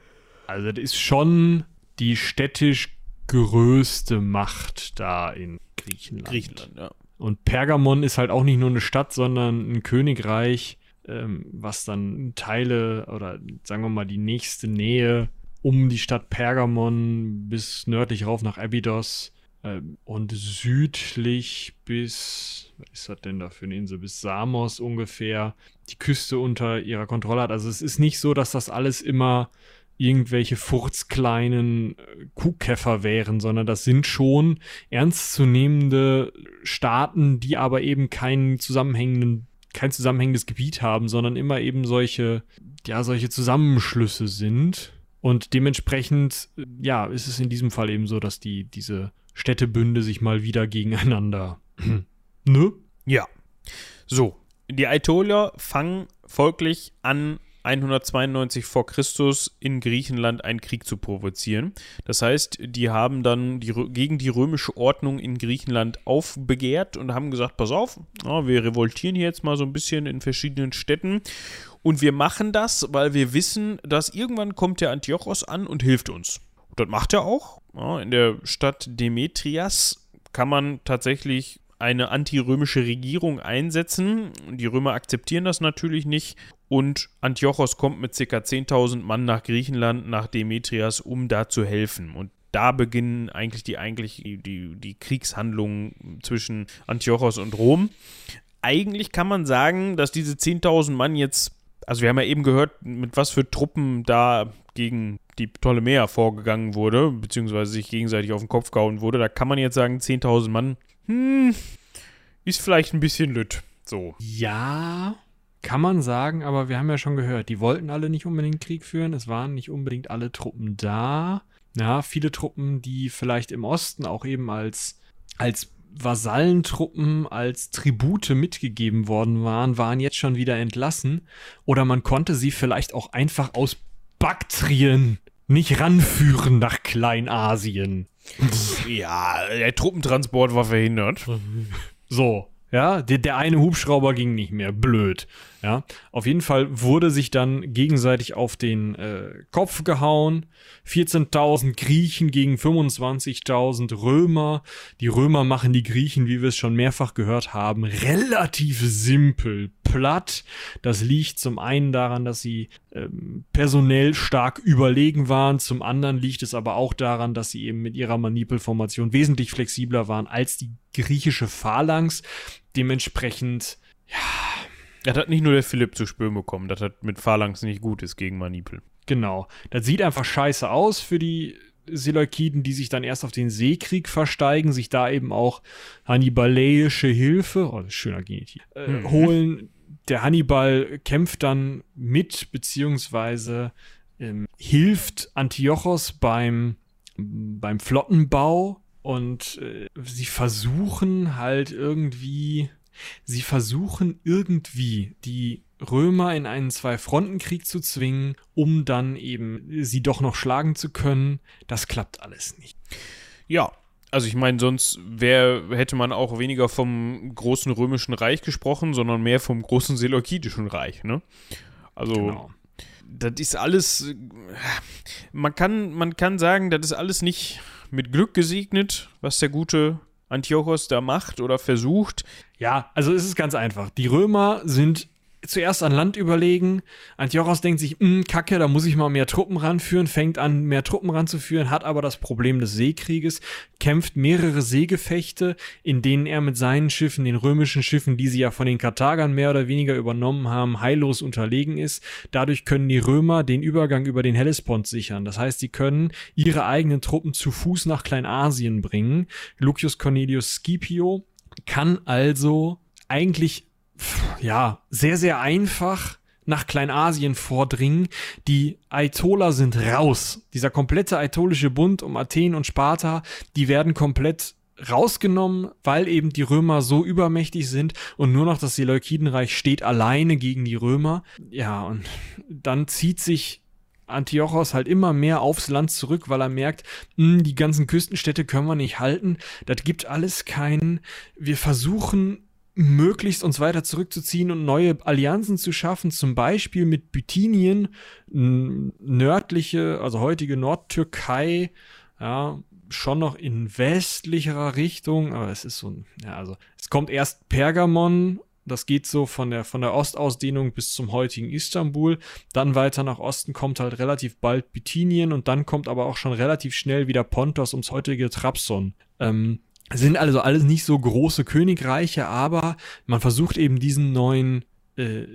Also das ist schon die städtisch größte Macht da in Griechenland. Griechenland, ja. Und Pergamon ist halt auch nicht nur eine Stadt, sondern ein Königreich, ähm, was dann Teile oder sagen wir mal die nächste Nähe um die Stadt Pergamon bis nördlich rauf nach Abydos äh, und südlich bis, was ist das denn da für eine Insel, bis Samos ungefähr die Küste unter ihrer Kontrolle hat. Also es ist nicht so, dass das alles immer irgendwelche furzkleinen äh, Kuhkäfer wären, sondern das sind schon ernstzunehmende Staaten, die aber eben keinen zusammenhängenden, kein zusammenhängendes Gebiet haben, sondern immer eben solche, ja, solche Zusammenschlüsse sind. Und dementsprechend, ja, ist es in diesem Fall eben so, dass die, diese Städtebünde sich mal wieder gegeneinander, ne? Ja. So. Die Aetoler fangen folglich an, 192 vor Christus in Griechenland einen Krieg zu provozieren. Das heißt, die haben dann die, gegen die römische Ordnung in Griechenland aufbegehrt und haben gesagt, pass auf, wir revoltieren hier jetzt mal so ein bisschen in verschiedenen Städten und wir machen das, weil wir wissen, dass irgendwann kommt der Antiochos an und hilft uns. Und das macht er auch. Ja, in der Stadt Demetrias kann man tatsächlich eine antirömische Regierung einsetzen. Die Römer akzeptieren das natürlich nicht. Und Antiochos kommt mit ca. 10.000 Mann nach Griechenland, nach Demetrias, um da zu helfen. Und da beginnen eigentlich die, eigentlich die, die Kriegshandlungen zwischen Antiochos und Rom. Eigentlich kann man sagen, dass diese 10.000 Mann jetzt also wir haben ja eben gehört, mit was für Truppen da gegen die Ptolemäer vorgegangen wurde, beziehungsweise sich gegenseitig auf den Kopf gehauen wurde. Da kann man jetzt sagen, 10.000 Mann, hm, ist vielleicht ein bisschen lütt. So. Ja, kann man sagen, aber wir haben ja schon gehört, die wollten alle nicht unbedingt Krieg führen. Es waren nicht unbedingt alle Truppen da. Ja, viele Truppen, die vielleicht im Osten auch eben als, als Vasallentruppen als Tribute mitgegeben worden waren, waren jetzt schon wieder entlassen. Oder man konnte sie vielleicht auch einfach aus Baktrien nicht ranführen nach Kleinasien. Ja, der Truppentransport war verhindert. So, ja, der, der eine Hubschrauber ging nicht mehr. Blöd. Ja, auf jeden Fall wurde sich dann gegenseitig auf den äh, Kopf gehauen. 14.000 Griechen gegen 25.000 Römer. Die Römer machen die Griechen, wie wir es schon mehrfach gehört haben, relativ simpel platt. Das liegt zum einen daran, dass sie ähm, personell stark überlegen waren. Zum anderen liegt es aber auch daran, dass sie eben mit ihrer Manipelformation wesentlich flexibler waren als die griechische Phalanx. Dementsprechend, ja. Das hat nicht nur der Philipp zu spüren bekommen, dass das mit Phalanx nicht gut ist gegen Manipel. Genau. Das sieht einfach scheiße aus für die Seleukiden, die sich dann erst auf den Seekrieg versteigen, sich da eben auch hannibaläische Hilfe, oh, schöner Genitiv, äh, mhm. holen. Der Hannibal kämpft dann mit, beziehungsweise ähm, hilft Antiochos beim, beim Flottenbau und äh, sie versuchen halt irgendwie, sie versuchen irgendwie die Römer in einen Zwei-Fronten-Krieg zu zwingen, um dann eben sie doch noch schlagen zu können. Das klappt alles nicht. Ja, also ich meine, sonst wär, hätte man auch weniger vom großen römischen Reich gesprochen, sondern mehr vom großen seleukidischen Reich, ne? Also genau. das ist alles, man kann, man kann sagen, das ist alles nicht mit Glück gesegnet, was der gute Antiochos da macht oder versucht. Ja, also es ist ganz einfach. Die Römer sind zuerst an Land überlegen. Antiochos denkt sich, hm, kacke, da muss ich mal mehr Truppen ranführen, fängt an, mehr Truppen ranzuführen, hat aber das Problem des Seekrieges, kämpft mehrere Seegefechte, in denen er mit seinen Schiffen, den römischen Schiffen, die sie ja von den Karthagern mehr oder weniger übernommen haben, heillos unterlegen ist. Dadurch können die Römer den Übergang über den Hellespont sichern. Das heißt, sie können ihre eigenen Truppen zu Fuß nach Kleinasien bringen. Lucius Cornelius Scipio kann also eigentlich ja, sehr, sehr einfach nach Kleinasien vordringen. Die Aitoler sind raus. Dieser komplette aitolische Bund um Athen und Sparta, die werden komplett rausgenommen, weil eben die Römer so übermächtig sind und nur noch das Seleukidenreich steht alleine gegen die Römer. Ja, und dann zieht sich Antiochos halt immer mehr aufs Land zurück, weil er merkt, mh, hm, die ganzen Küstenstädte können wir nicht halten, das gibt alles keinen. Wir versuchen möglichst uns weiter zurückzuziehen und neue Allianzen zu schaffen, zum Beispiel mit Bithynien, nördliche, also heutige Nordtürkei, ja, schon noch in westlicherer Richtung, aber es ist so, ja, also es kommt erst Pergamon, das geht so von der, von der Ostausdehnung bis zum heutigen Istanbul. Dann weiter nach Osten kommt halt relativ bald Bithynien und dann kommt aber auch schon relativ schnell wieder Pontos ums heutige Trabzon. Ähm, sind also alles nicht so große Königreiche, aber man versucht eben diesen neuen, äh,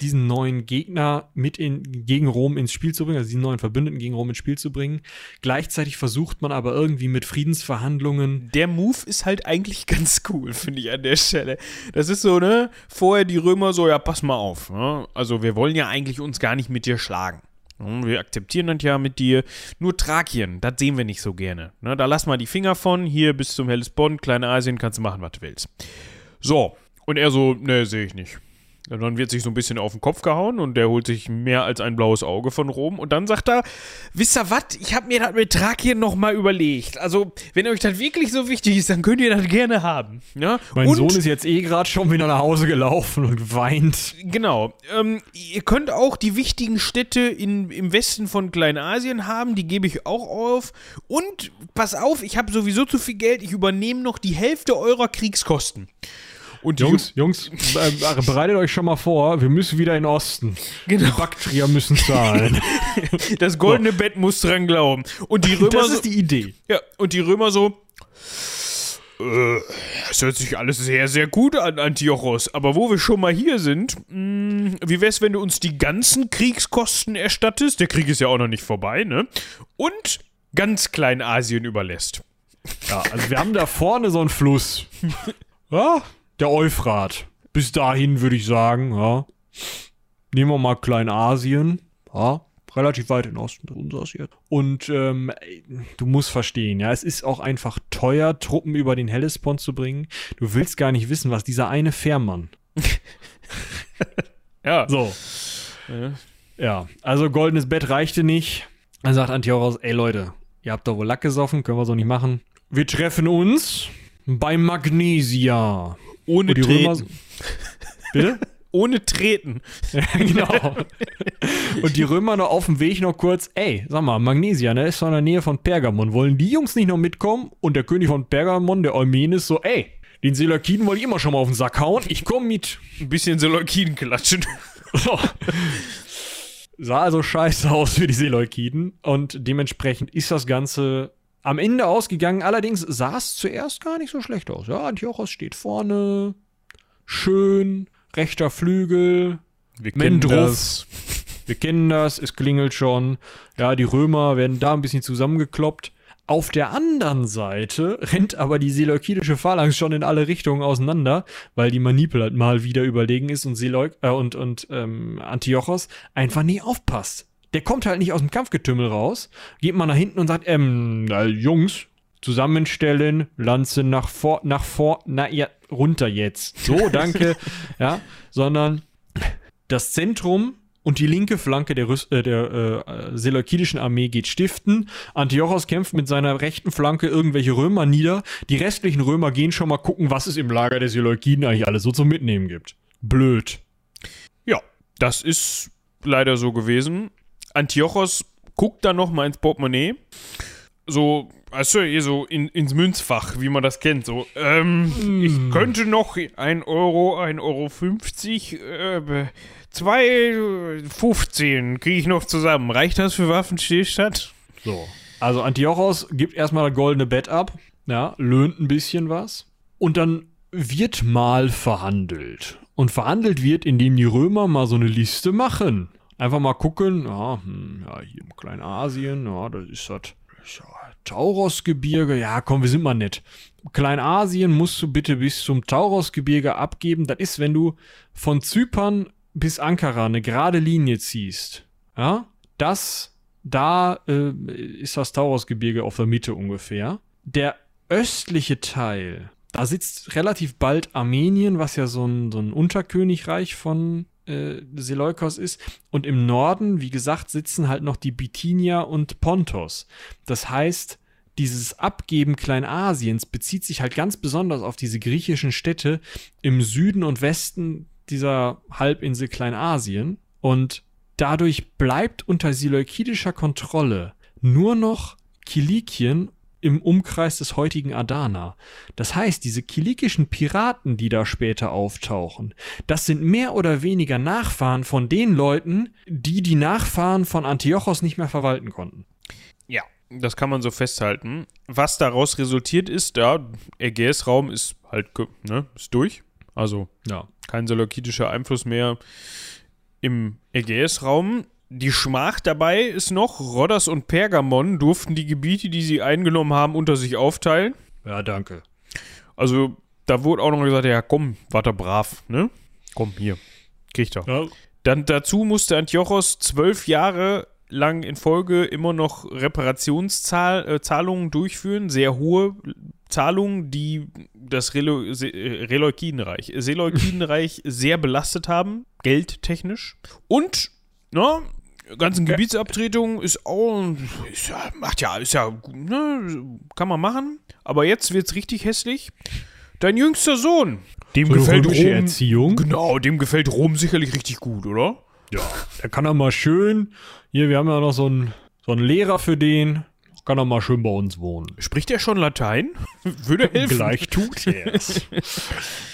diesen neuen Gegner mit in, gegen Rom ins Spiel zu bringen, also diesen neuen Verbündeten gegen Rom ins Spiel zu bringen. Gleichzeitig versucht man aber irgendwie mit Friedensverhandlungen. Der Move ist halt eigentlich ganz cool, finde ich an der Stelle. Das ist so, ne? Vorher die Römer so, ja, pass mal auf. Ne? Also wir wollen ja eigentlich uns gar nicht mit dir schlagen. Wir akzeptieren das ja mit dir. Nur Thrakien, das sehen wir nicht so gerne. Ne, da lass mal die Finger von. Hier bis zum Hellespont, Kleinasien, kannst du machen, was du willst. So. Und er so, ne, sehe ich nicht. Dann wird sich so ein bisschen auf den Kopf gehauen und der holt sich mehr als ein blaues Auge von Rom. Und dann sagt er, wisst ihr was, ich habe mir das mit Thrakien nochmal überlegt. Also, wenn euch das wirklich so wichtig ist, dann könnt ihr das gerne haben. Ja? Mein und, Sohn ist jetzt eh gerade schon wieder nach Hause gelaufen und weint. Genau. Ähm, ihr könnt auch die wichtigen Städte in, im Westen von Kleinasien haben, die gebe ich auch auf. Und, pass auf, ich habe sowieso zu viel Geld, ich übernehme noch die Hälfte eurer Kriegskosten. Und Jungs, Jungs, äh, bereitet euch schon mal vor, wir müssen wieder in den Osten. Genau. Die Baktrier müssen zahlen. Das goldene so. Bett muss dran glauben. Und die Römer Das ist die Idee. Ja, und die Römer so, äh, es hört sich alles sehr, sehr gut an, Antiochos. Aber wo wir schon mal hier sind, mh, hm, wie wär's, wenn du uns die ganzen Kriegskosten erstattest? Der Krieg ist ja auch noch nicht vorbei, ne? Und ganz Kleinasien überlässt. Ja, also wir haben da vorne so einen Fluss. Ja, der Euphrat. Bis dahin würde ich sagen, ja. Nehmen wir mal Kleinasien. Ja, relativ weit in Osten unseres jetzt. Und ähm, du musst verstehen, ja, es ist auch einfach teuer, Truppen über den Hellespont zu bringen. Du willst gar nicht wissen, was dieser eine Fährmann. ja. So. Ja. ja, also goldenes Bett reichte nicht. Dann sagt Antiochos, ey Leute, ihr habt doch wohl Lack gesoffen, können wir so nicht machen. Wir treffen uns bei Magnesia. Ohne Treten. Römer, bitte? Ohne Treten. Ja, genau. Und die Römer noch auf dem Weg noch kurz, ey, sag mal, Magnesia, ne, ist doch in der Nähe von Pergamon. Wollen die Jungs nicht noch mitkommen? Und der König von Pergamon, der Eumenes, so, ey, den Seleukiden wollte ich immer schon mal auf den Sack hauen. Ich komm mit. Ein bisschen Seleukiden klatschen. So. Sah also scheiße aus für die Seleukiden. Und dementsprechend ist das Ganze am Ende ausgegangen. Allerdings sah es zuerst gar nicht so schlecht aus. Ja, Antiochos steht vorne. Schön. Rechter Flügel. Wir kennen das. Wir kennen das. Es klingelt schon. Ja, die Römer werden da ein bisschen zusammengekloppt. Auf der anderen Seite rennt aber die seleukidische Phalanx schon in alle Richtungen auseinander, weil die Manipel halt mal wieder überlegen ist und, Seleuk äh, und, und ähm, Antiochos einfach nie aufpasst der kommt halt nicht aus dem Kampfgetümmel raus, geht mal nach hinten und sagt, ähm, na, Jungs, zusammenstellen, Lanze nach vor, nach vor, na ja, runter jetzt. So, danke. ja, sondern das Zentrum und die linke Flanke der, Rüst, äh, der äh, seleukidischen Armee geht stiften. Antiochos kämpft mit seiner rechten Flanke irgendwelche Römer nieder. Die restlichen Römer gehen schon mal gucken, was es im Lager der Seleukiden eigentlich alles so zum Mitnehmen gibt. Blöd. Ja, das ist leider so gewesen. Antiochos guckt dann noch mal ins Portemonnaie. So Achso, ihr so in, ins Münzfach, wie man das kennt. So, ähm, ich könnte noch 1 Euro, 1,50 Euro, 50, äh, 2,15 kriege ich noch zusammen. Reicht das für Waffenstillstand? So. Also Antiochos gibt erstmal das goldene Bett ab, ja, löhnt ein bisschen was. Und dann wird mal verhandelt. Und verhandelt wird, indem die Römer mal so eine Liste machen. Einfach mal gucken, ja, hm, ja hier im Kleinasien, ja, das ist das ja, Taurosgebirge, ja, komm, wir sind mal nett. Kleinasien musst du bitte bis zum Taurosgebirge abgeben. Das ist, wenn du von Zypern bis Ankara eine gerade Linie ziehst. Ja, das, da äh, ist das Taurosgebirge auf der Mitte ungefähr. Der östliche Teil, da sitzt relativ bald Armenien, was ja so ein, so ein Unterkönigreich von äh, Seleukos ist. Und im Norden, wie gesagt, sitzen halt noch die Bithynia und Pontos. Das heißt, dieses Abgeben Kleinasiens bezieht sich halt ganz besonders auf diese griechischen Städte im Süden und Westen dieser Halbinsel Kleinasien. Und dadurch bleibt unter seleukidischer Kontrolle nur noch Kilikien im Umkreis des heutigen Adana. Das heißt, diese kilikischen Piraten, die da später auftauchen, das sind mehr oder weniger Nachfahren von den Leuten, die die Nachfahren von Antiochos nicht mehr verwalten konnten. Ja, das kann man so festhalten. Was daraus resultiert ist, der Ägäisraum ist halt, ne, ist durch. Also ja. kein seleukidischer Einfluss mehr im Ägäisraum. Die Schmach dabei ist noch, Rhodos und Pergamon durften die Gebiete, die sie eingenommen haben, unter sich aufteilen. Ja, danke. Also, da wurde auch noch gesagt, ja, komm, warte brav, ne? Komm, hier, kriegt er. Ja. Dann dazu musste Antiochos zwölf Jahre lang in Folge immer noch Reparationszahlungen äh, durchführen, sehr hohe Zahlungen, die das Relo Releukidenreich, Seleukidenreich sehr belastet haben, geldtechnisch. Und, ne, ganzen Gebietsabtretung ist auch, ist ja, macht ja, ist ja, ne, kann man machen. Aber jetzt wird's richtig hässlich. Dein jüngster Sohn, dem so gefällt Rom, Erziehung. Genau, dem gefällt Rom sicherlich richtig gut, oder? Ja, der kann er mal schön. Hier, wir haben ja noch so einen, so einen Lehrer für den. Kann er mal schön bei uns wohnen. Spricht er schon Latein? Würde helfen. Gleich tut er es.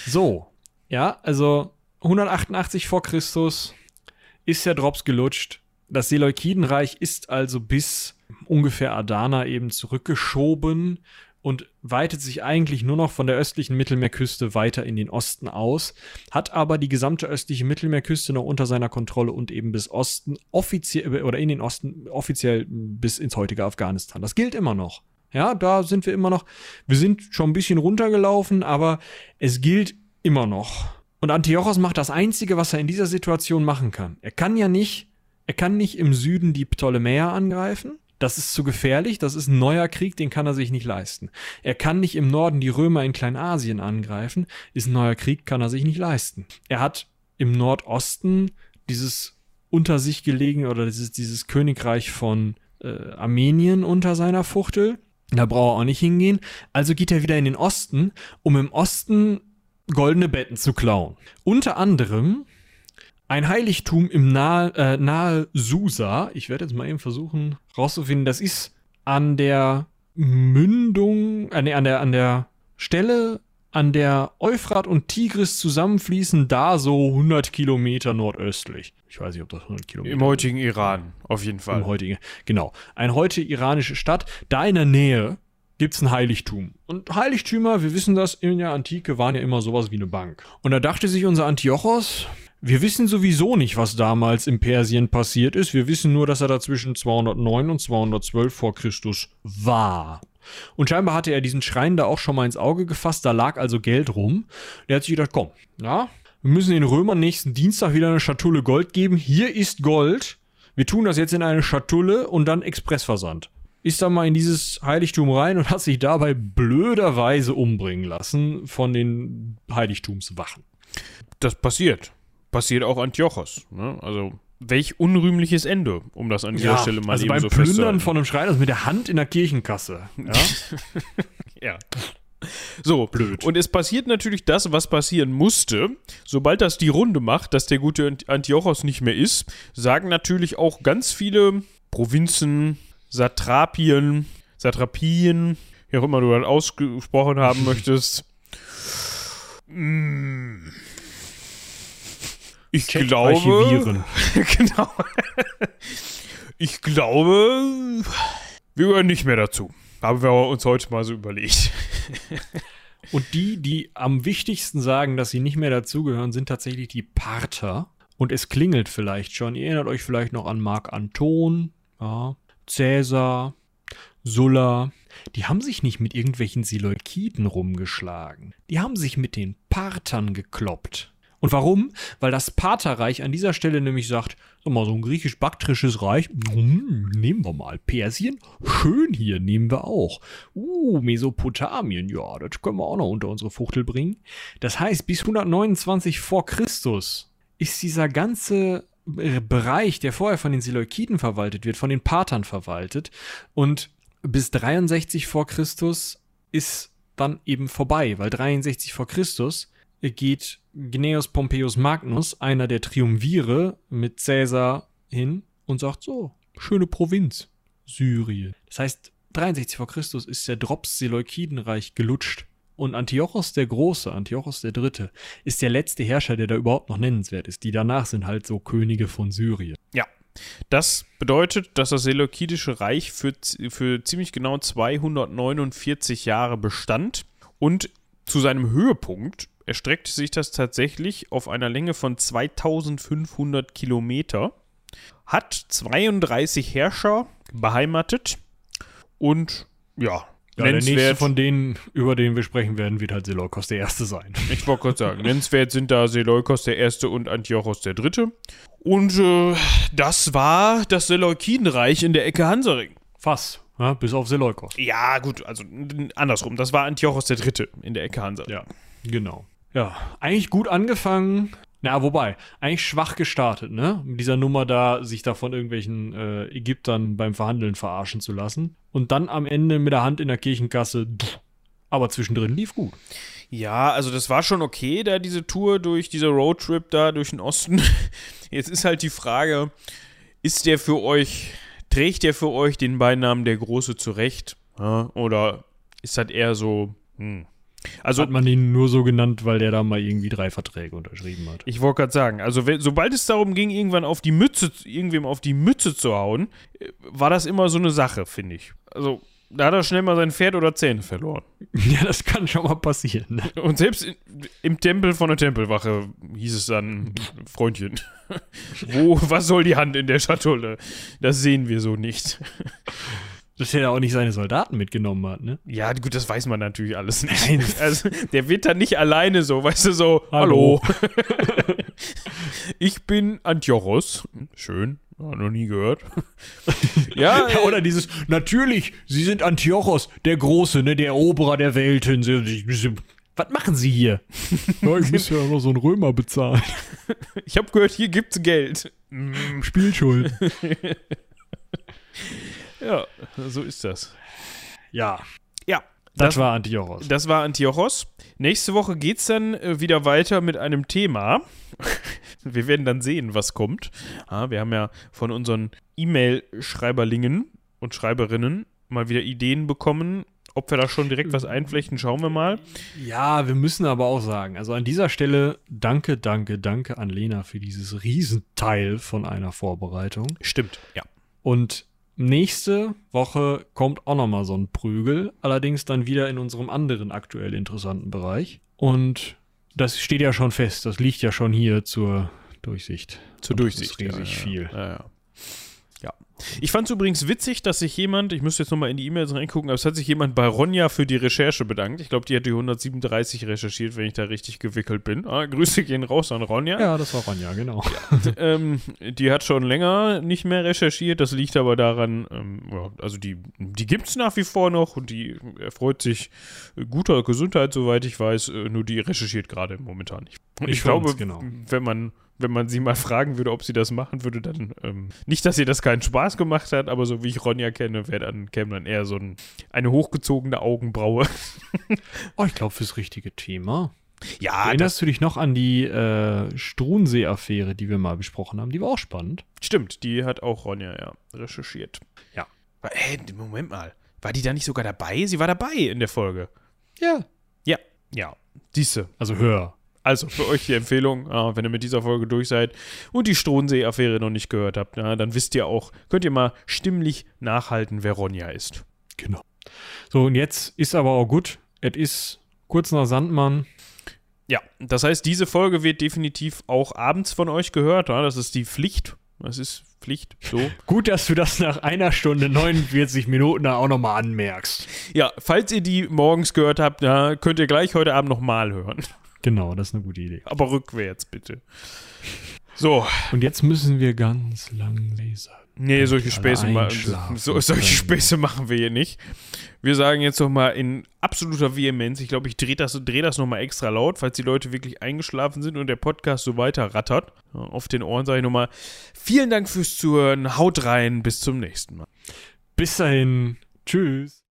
so, ja, also 188 vor Christus ist der Drops gelutscht. Das Seleukidenreich ist also bis ungefähr Adana eben zurückgeschoben und weitet sich eigentlich nur noch von der östlichen Mittelmeerküste weiter in den Osten aus, hat aber die gesamte östliche Mittelmeerküste noch unter seiner Kontrolle und eben bis Osten offiziell oder in den Osten offiziell bis ins heutige Afghanistan. Das gilt immer noch. Ja, da sind wir immer noch. Wir sind schon ein bisschen runtergelaufen, aber es gilt immer noch. Und Antiochos macht das Einzige, was er in dieser Situation machen kann. Er kann ja nicht er kann nicht im Süden die Ptolemäer angreifen. Das ist zu gefährlich, das ist ein neuer Krieg, den kann er sich nicht leisten. Er kann nicht im Norden die Römer in Kleinasien angreifen, ist ein neuer Krieg, kann er sich nicht leisten. Er hat im Nordosten dieses unter sich gelegen oder dieses, dieses Königreich von äh, Armenien unter seiner Fuchtel. Da braucht er auch nicht hingehen. Also geht er wieder in den Osten, um im Osten goldene Betten zu klauen. Unter anderem ein Heiligtum im nahe, äh, nahe Susa. Ich werde jetzt mal eben versuchen rauszufinden. Das ist an der Mündung, äh, nee, an der, an der Stelle, an der Euphrat und Tigris zusammenfließen, da so 100 Kilometer nordöstlich. Ich weiß nicht, ob das 100 Kilometer Im heutigen. Iran, auf jeden Fall. Im heutigen, genau. Eine heute iranische Stadt. Da in der Nähe gibt es ein Heiligtum. Und Heiligtümer, wir wissen das, in der Antike waren ja immer sowas wie eine Bank. Und da dachte sich unser Antiochos, wir wissen sowieso nicht, was damals in Persien passiert ist. Wir wissen nur, dass er da zwischen 209 und 212 vor Christus war. Und scheinbar hatte er diesen Schrein da auch schon mal ins Auge gefasst. Da lag also Geld rum. Der hat sich gedacht, komm, ja, wir müssen den Römern nächsten Dienstag wieder eine Schatulle Gold geben. Hier ist Gold. Wir tun das jetzt in eine Schatulle und dann Expressversand. Ist dann mal in dieses Heiligtum rein und hat sich dabei blöderweise umbringen lassen von den Heiligtumswachen. Das passiert passiert auch Antiochos. Ne? Also welch unrühmliches Ende, um das an dieser ja, Stelle mal also eben beim so Plündern von einem Schrein, also mit der Hand in der Kirchenkasse. Ja. ja. So, blöd. Und es passiert natürlich das, was passieren musste. Sobald das die Runde macht, dass der gute Antiochos nicht mehr ist, sagen natürlich auch ganz viele Provinzen, Satrapien, Satrapien, wie auch immer du das ausgesprochen haben möchtest. Mm. Ich Chat glaube. archivieren. genau. Ich glaube, wir gehören nicht mehr dazu. Haben wir uns heute mal so überlegt. Und die, die am wichtigsten sagen, dass sie nicht mehr dazugehören, sind tatsächlich die Parther. Und es klingelt vielleicht schon. Ihr erinnert euch vielleicht noch an Marc Anton, ja, Cäsar, Sulla. Die haben sich nicht mit irgendwelchen Seleukiden rumgeschlagen. Die haben sich mit den Parthern gekloppt. Und warum? Weil das Partherreich an dieser Stelle nämlich sagt, sag mal, so ein griechisch-baktrisches Reich, hm, nehmen wir mal. Persien, schön hier, nehmen wir auch. Uh, Mesopotamien, ja, das können wir auch noch unter unsere Fuchtel bringen. Das heißt, bis 129 vor Christus ist dieser ganze Bereich, der vorher von den Seleukiden verwaltet wird, von den Parthern verwaltet. Und bis 63 vor Christus ist dann eben vorbei, weil 63 vor Christus geht Gnaeus Pompeius Magnus, einer der Triumvire, mit Caesar hin und sagt so, schöne Provinz, Syrien. Das heißt, 63 vor Christus ist der Drops Seleukidenreich gelutscht. Und Antiochos der Große, Antiochos der Dritte, ist der letzte Herrscher, der da überhaupt noch nennenswert ist. Die danach sind halt so Könige von Syrien. Ja. Das bedeutet, dass das Seleukidische Reich für, für ziemlich genau 249 Jahre bestand und zu seinem Höhepunkt erstreckte sich das tatsächlich auf einer Länge von 2500 Kilometer, hat 32 Herrscher beheimatet und ja, Ja, der nächste von denen, über den wir sprechen werden, wird halt Seleukos der Erste sein. Ich wollte kurz sagen, nennenswert sind da Seleukos der Erste und Antiochos der Dritte. Und äh, das war das Seleukidenreich in der Ecke Hansaring. Fast, ja, bis auf Seleukos. Ja, gut, also andersrum. Das war Antiochos der Dritte in der Ecke Hansaring. Ja, genau. Ja, eigentlich gut angefangen. Na, wobei, eigentlich schwach gestartet, ne? Mit dieser Nummer da, sich da von irgendwelchen äh, Ägyptern beim Verhandeln verarschen zu lassen. Und dann am Ende mit der Hand in der Kirchenkasse. Aber zwischendrin lief gut. Ja, also das war schon okay, da diese Tour durch, dieser Roadtrip da durch den Osten. Jetzt ist halt die Frage, ist der für euch, trägt der für euch den Beinamen der Große zurecht? Oder ist das eher so, hm. Also, Hat man ihn nur so genannt, weil der da mal irgendwie drei Verträge unterschrieben hat. ich wollte gerade sagen, also wenn, sobald es darum ging, irgendwann auf die Mütze, irgendwem auf die Mütze zu hauen, äh, war das immer so eine Sache, finde ich. Also, da hat er schnell mal sein Pferd oder Zähne verloren. Ja, das kann schon mal passieren. Ne? Und selbst in, im Tempel von der Tempelwache hieß es dann, Freundchen, wo, was soll die Hand in der Schatulle? Das sehen wir so nicht. Dass er auch nicht seine Soldaten mitgenommen hat, ne? Ja, gut, das weiß man natürlich alles nicht. Nein. Also, der wird dann nicht alleine so, weißt du, so, hallo. Hallo. ich bin Antiochos. Schön, noch nie gehört. ja, Ja, oder dieses, natürlich, Sie sind Antiochos, der Große, ne, der Eroberer der Welten. Was machen Sie hier? ja, ich muss ja immer so einen Römer bezahlen. ich habe gehört, hier gibt's Geld. Mm, Spielschuld. Ja, so ist das. Ja, Ja, das, war Antiochos. Das war Antiochos. Nächste Woche geht's dann äh, wieder weiter mit einem Thema. wir werden dann sehen, was kommt. Ja, wir haben ja von unseren E-Mail-Schreiberlingen und Schreiberinnen mal wieder Ideen bekommen. Ob wir da schon direkt was einflechten, schauen wir mal. Ja, wir müssen aber auch sagen, also an dieser Stelle danke, danke, danke an Lena für dieses Riesenteil von einer Vorbereitung. Stimmt, ja. Und nächste Woche kommt auch nochmal so ein Prügel, allerdings dann wieder in unserem anderen aktuell interessanten Bereich. Und das steht ja schon fest, das liegt ja schon hier zur Durchsicht. Zur Und das Durchsicht. ist riesig ja, viel. Ja, ja. ja. Ich fand es übrigens witzig, dass sich jemand, ich müsste jetzt nochmal in die E-Mails reingucken, aber es hat sich jemand bei Ronja für die Recherche bedankt. Ich glaube, die hat die 137 recherchiert, wenn ich da richtig gewickelt bin. Ah, Grüße gehen raus an Ronja. Ja, das war Ronja, genau. ähm, die hat schon länger nicht mehr recherchiert. Das liegt aber daran, ähm, ja, also die, die gibt es nach wie vor noch und die erfreut sich guter Gesundheit, soweit ich weiß. Äh, nur die recherchiert gerade momentan nicht. Und ich, Ich glaube, genau. wenn man wenn man sie mal fragen würde, ob sie das machen würde, dann ähm, nicht, dass ihr das keinen Spaß gemacht hat, aber so wie ich Ronja kenne, wäre dann käme dann eher so ein, eine hochgezogene Augenbraue. Oh, ich glaube, fürs richtige Thema. ja, Erinnerst du dich noch an die äh, Struensee-Affäre, die wir mal besprochen haben? Die war auch spannend. Stimmt, die hat auch Ronja ja recherchiert. Ja. Aber, Ey, Moment mal. War die da nicht sogar dabei? Sie war dabei in der Folge. Ja. Ja, ja. Diese. Also hör. Also für euch die Empfehlung, äh, wenn ihr mit dieser Folge durch seid und die Strohensee-Affäre noch nicht gehört habt, ja, dann wisst ihr auch, könnt ihr mal stimmlich nachhalten, wer Ronja ist. Genau. So, und jetzt ist aber auch gut. Es ist kurz nach Sandmann. Ja, das heißt, diese Folge wird definitiv auch abends von euch gehört. Ja? Das ist die Pflicht. Das ist Pflicht. So. Gut, dass du das nach einer Stunde 49 Minuten da auch nochmal anmerkst. Ja, falls ihr die morgens gehört habt, ja, könnt ihr gleich heute Abend nochmal hören. Genau, das ist eine gute Idee. Aber rückwärts bitte. So. Und jetzt müssen wir ganz lang lesen. Nee, solche Späße, ma so, solche. Späße machen wir hier nicht. Wir sagen jetzt nochmal in absoluter Vehemenz, ich glaube, ich drehe das, dreh das nochmal extra laut, falls die Leute wirklich eingeschlafen sind und der Podcast so weiter rattert. Auf den Ohren sage ich nochmal, vielen Dank fürs Zuhören, haut rein, bis zum nächsten Mal. Bis dahin. Tschüss.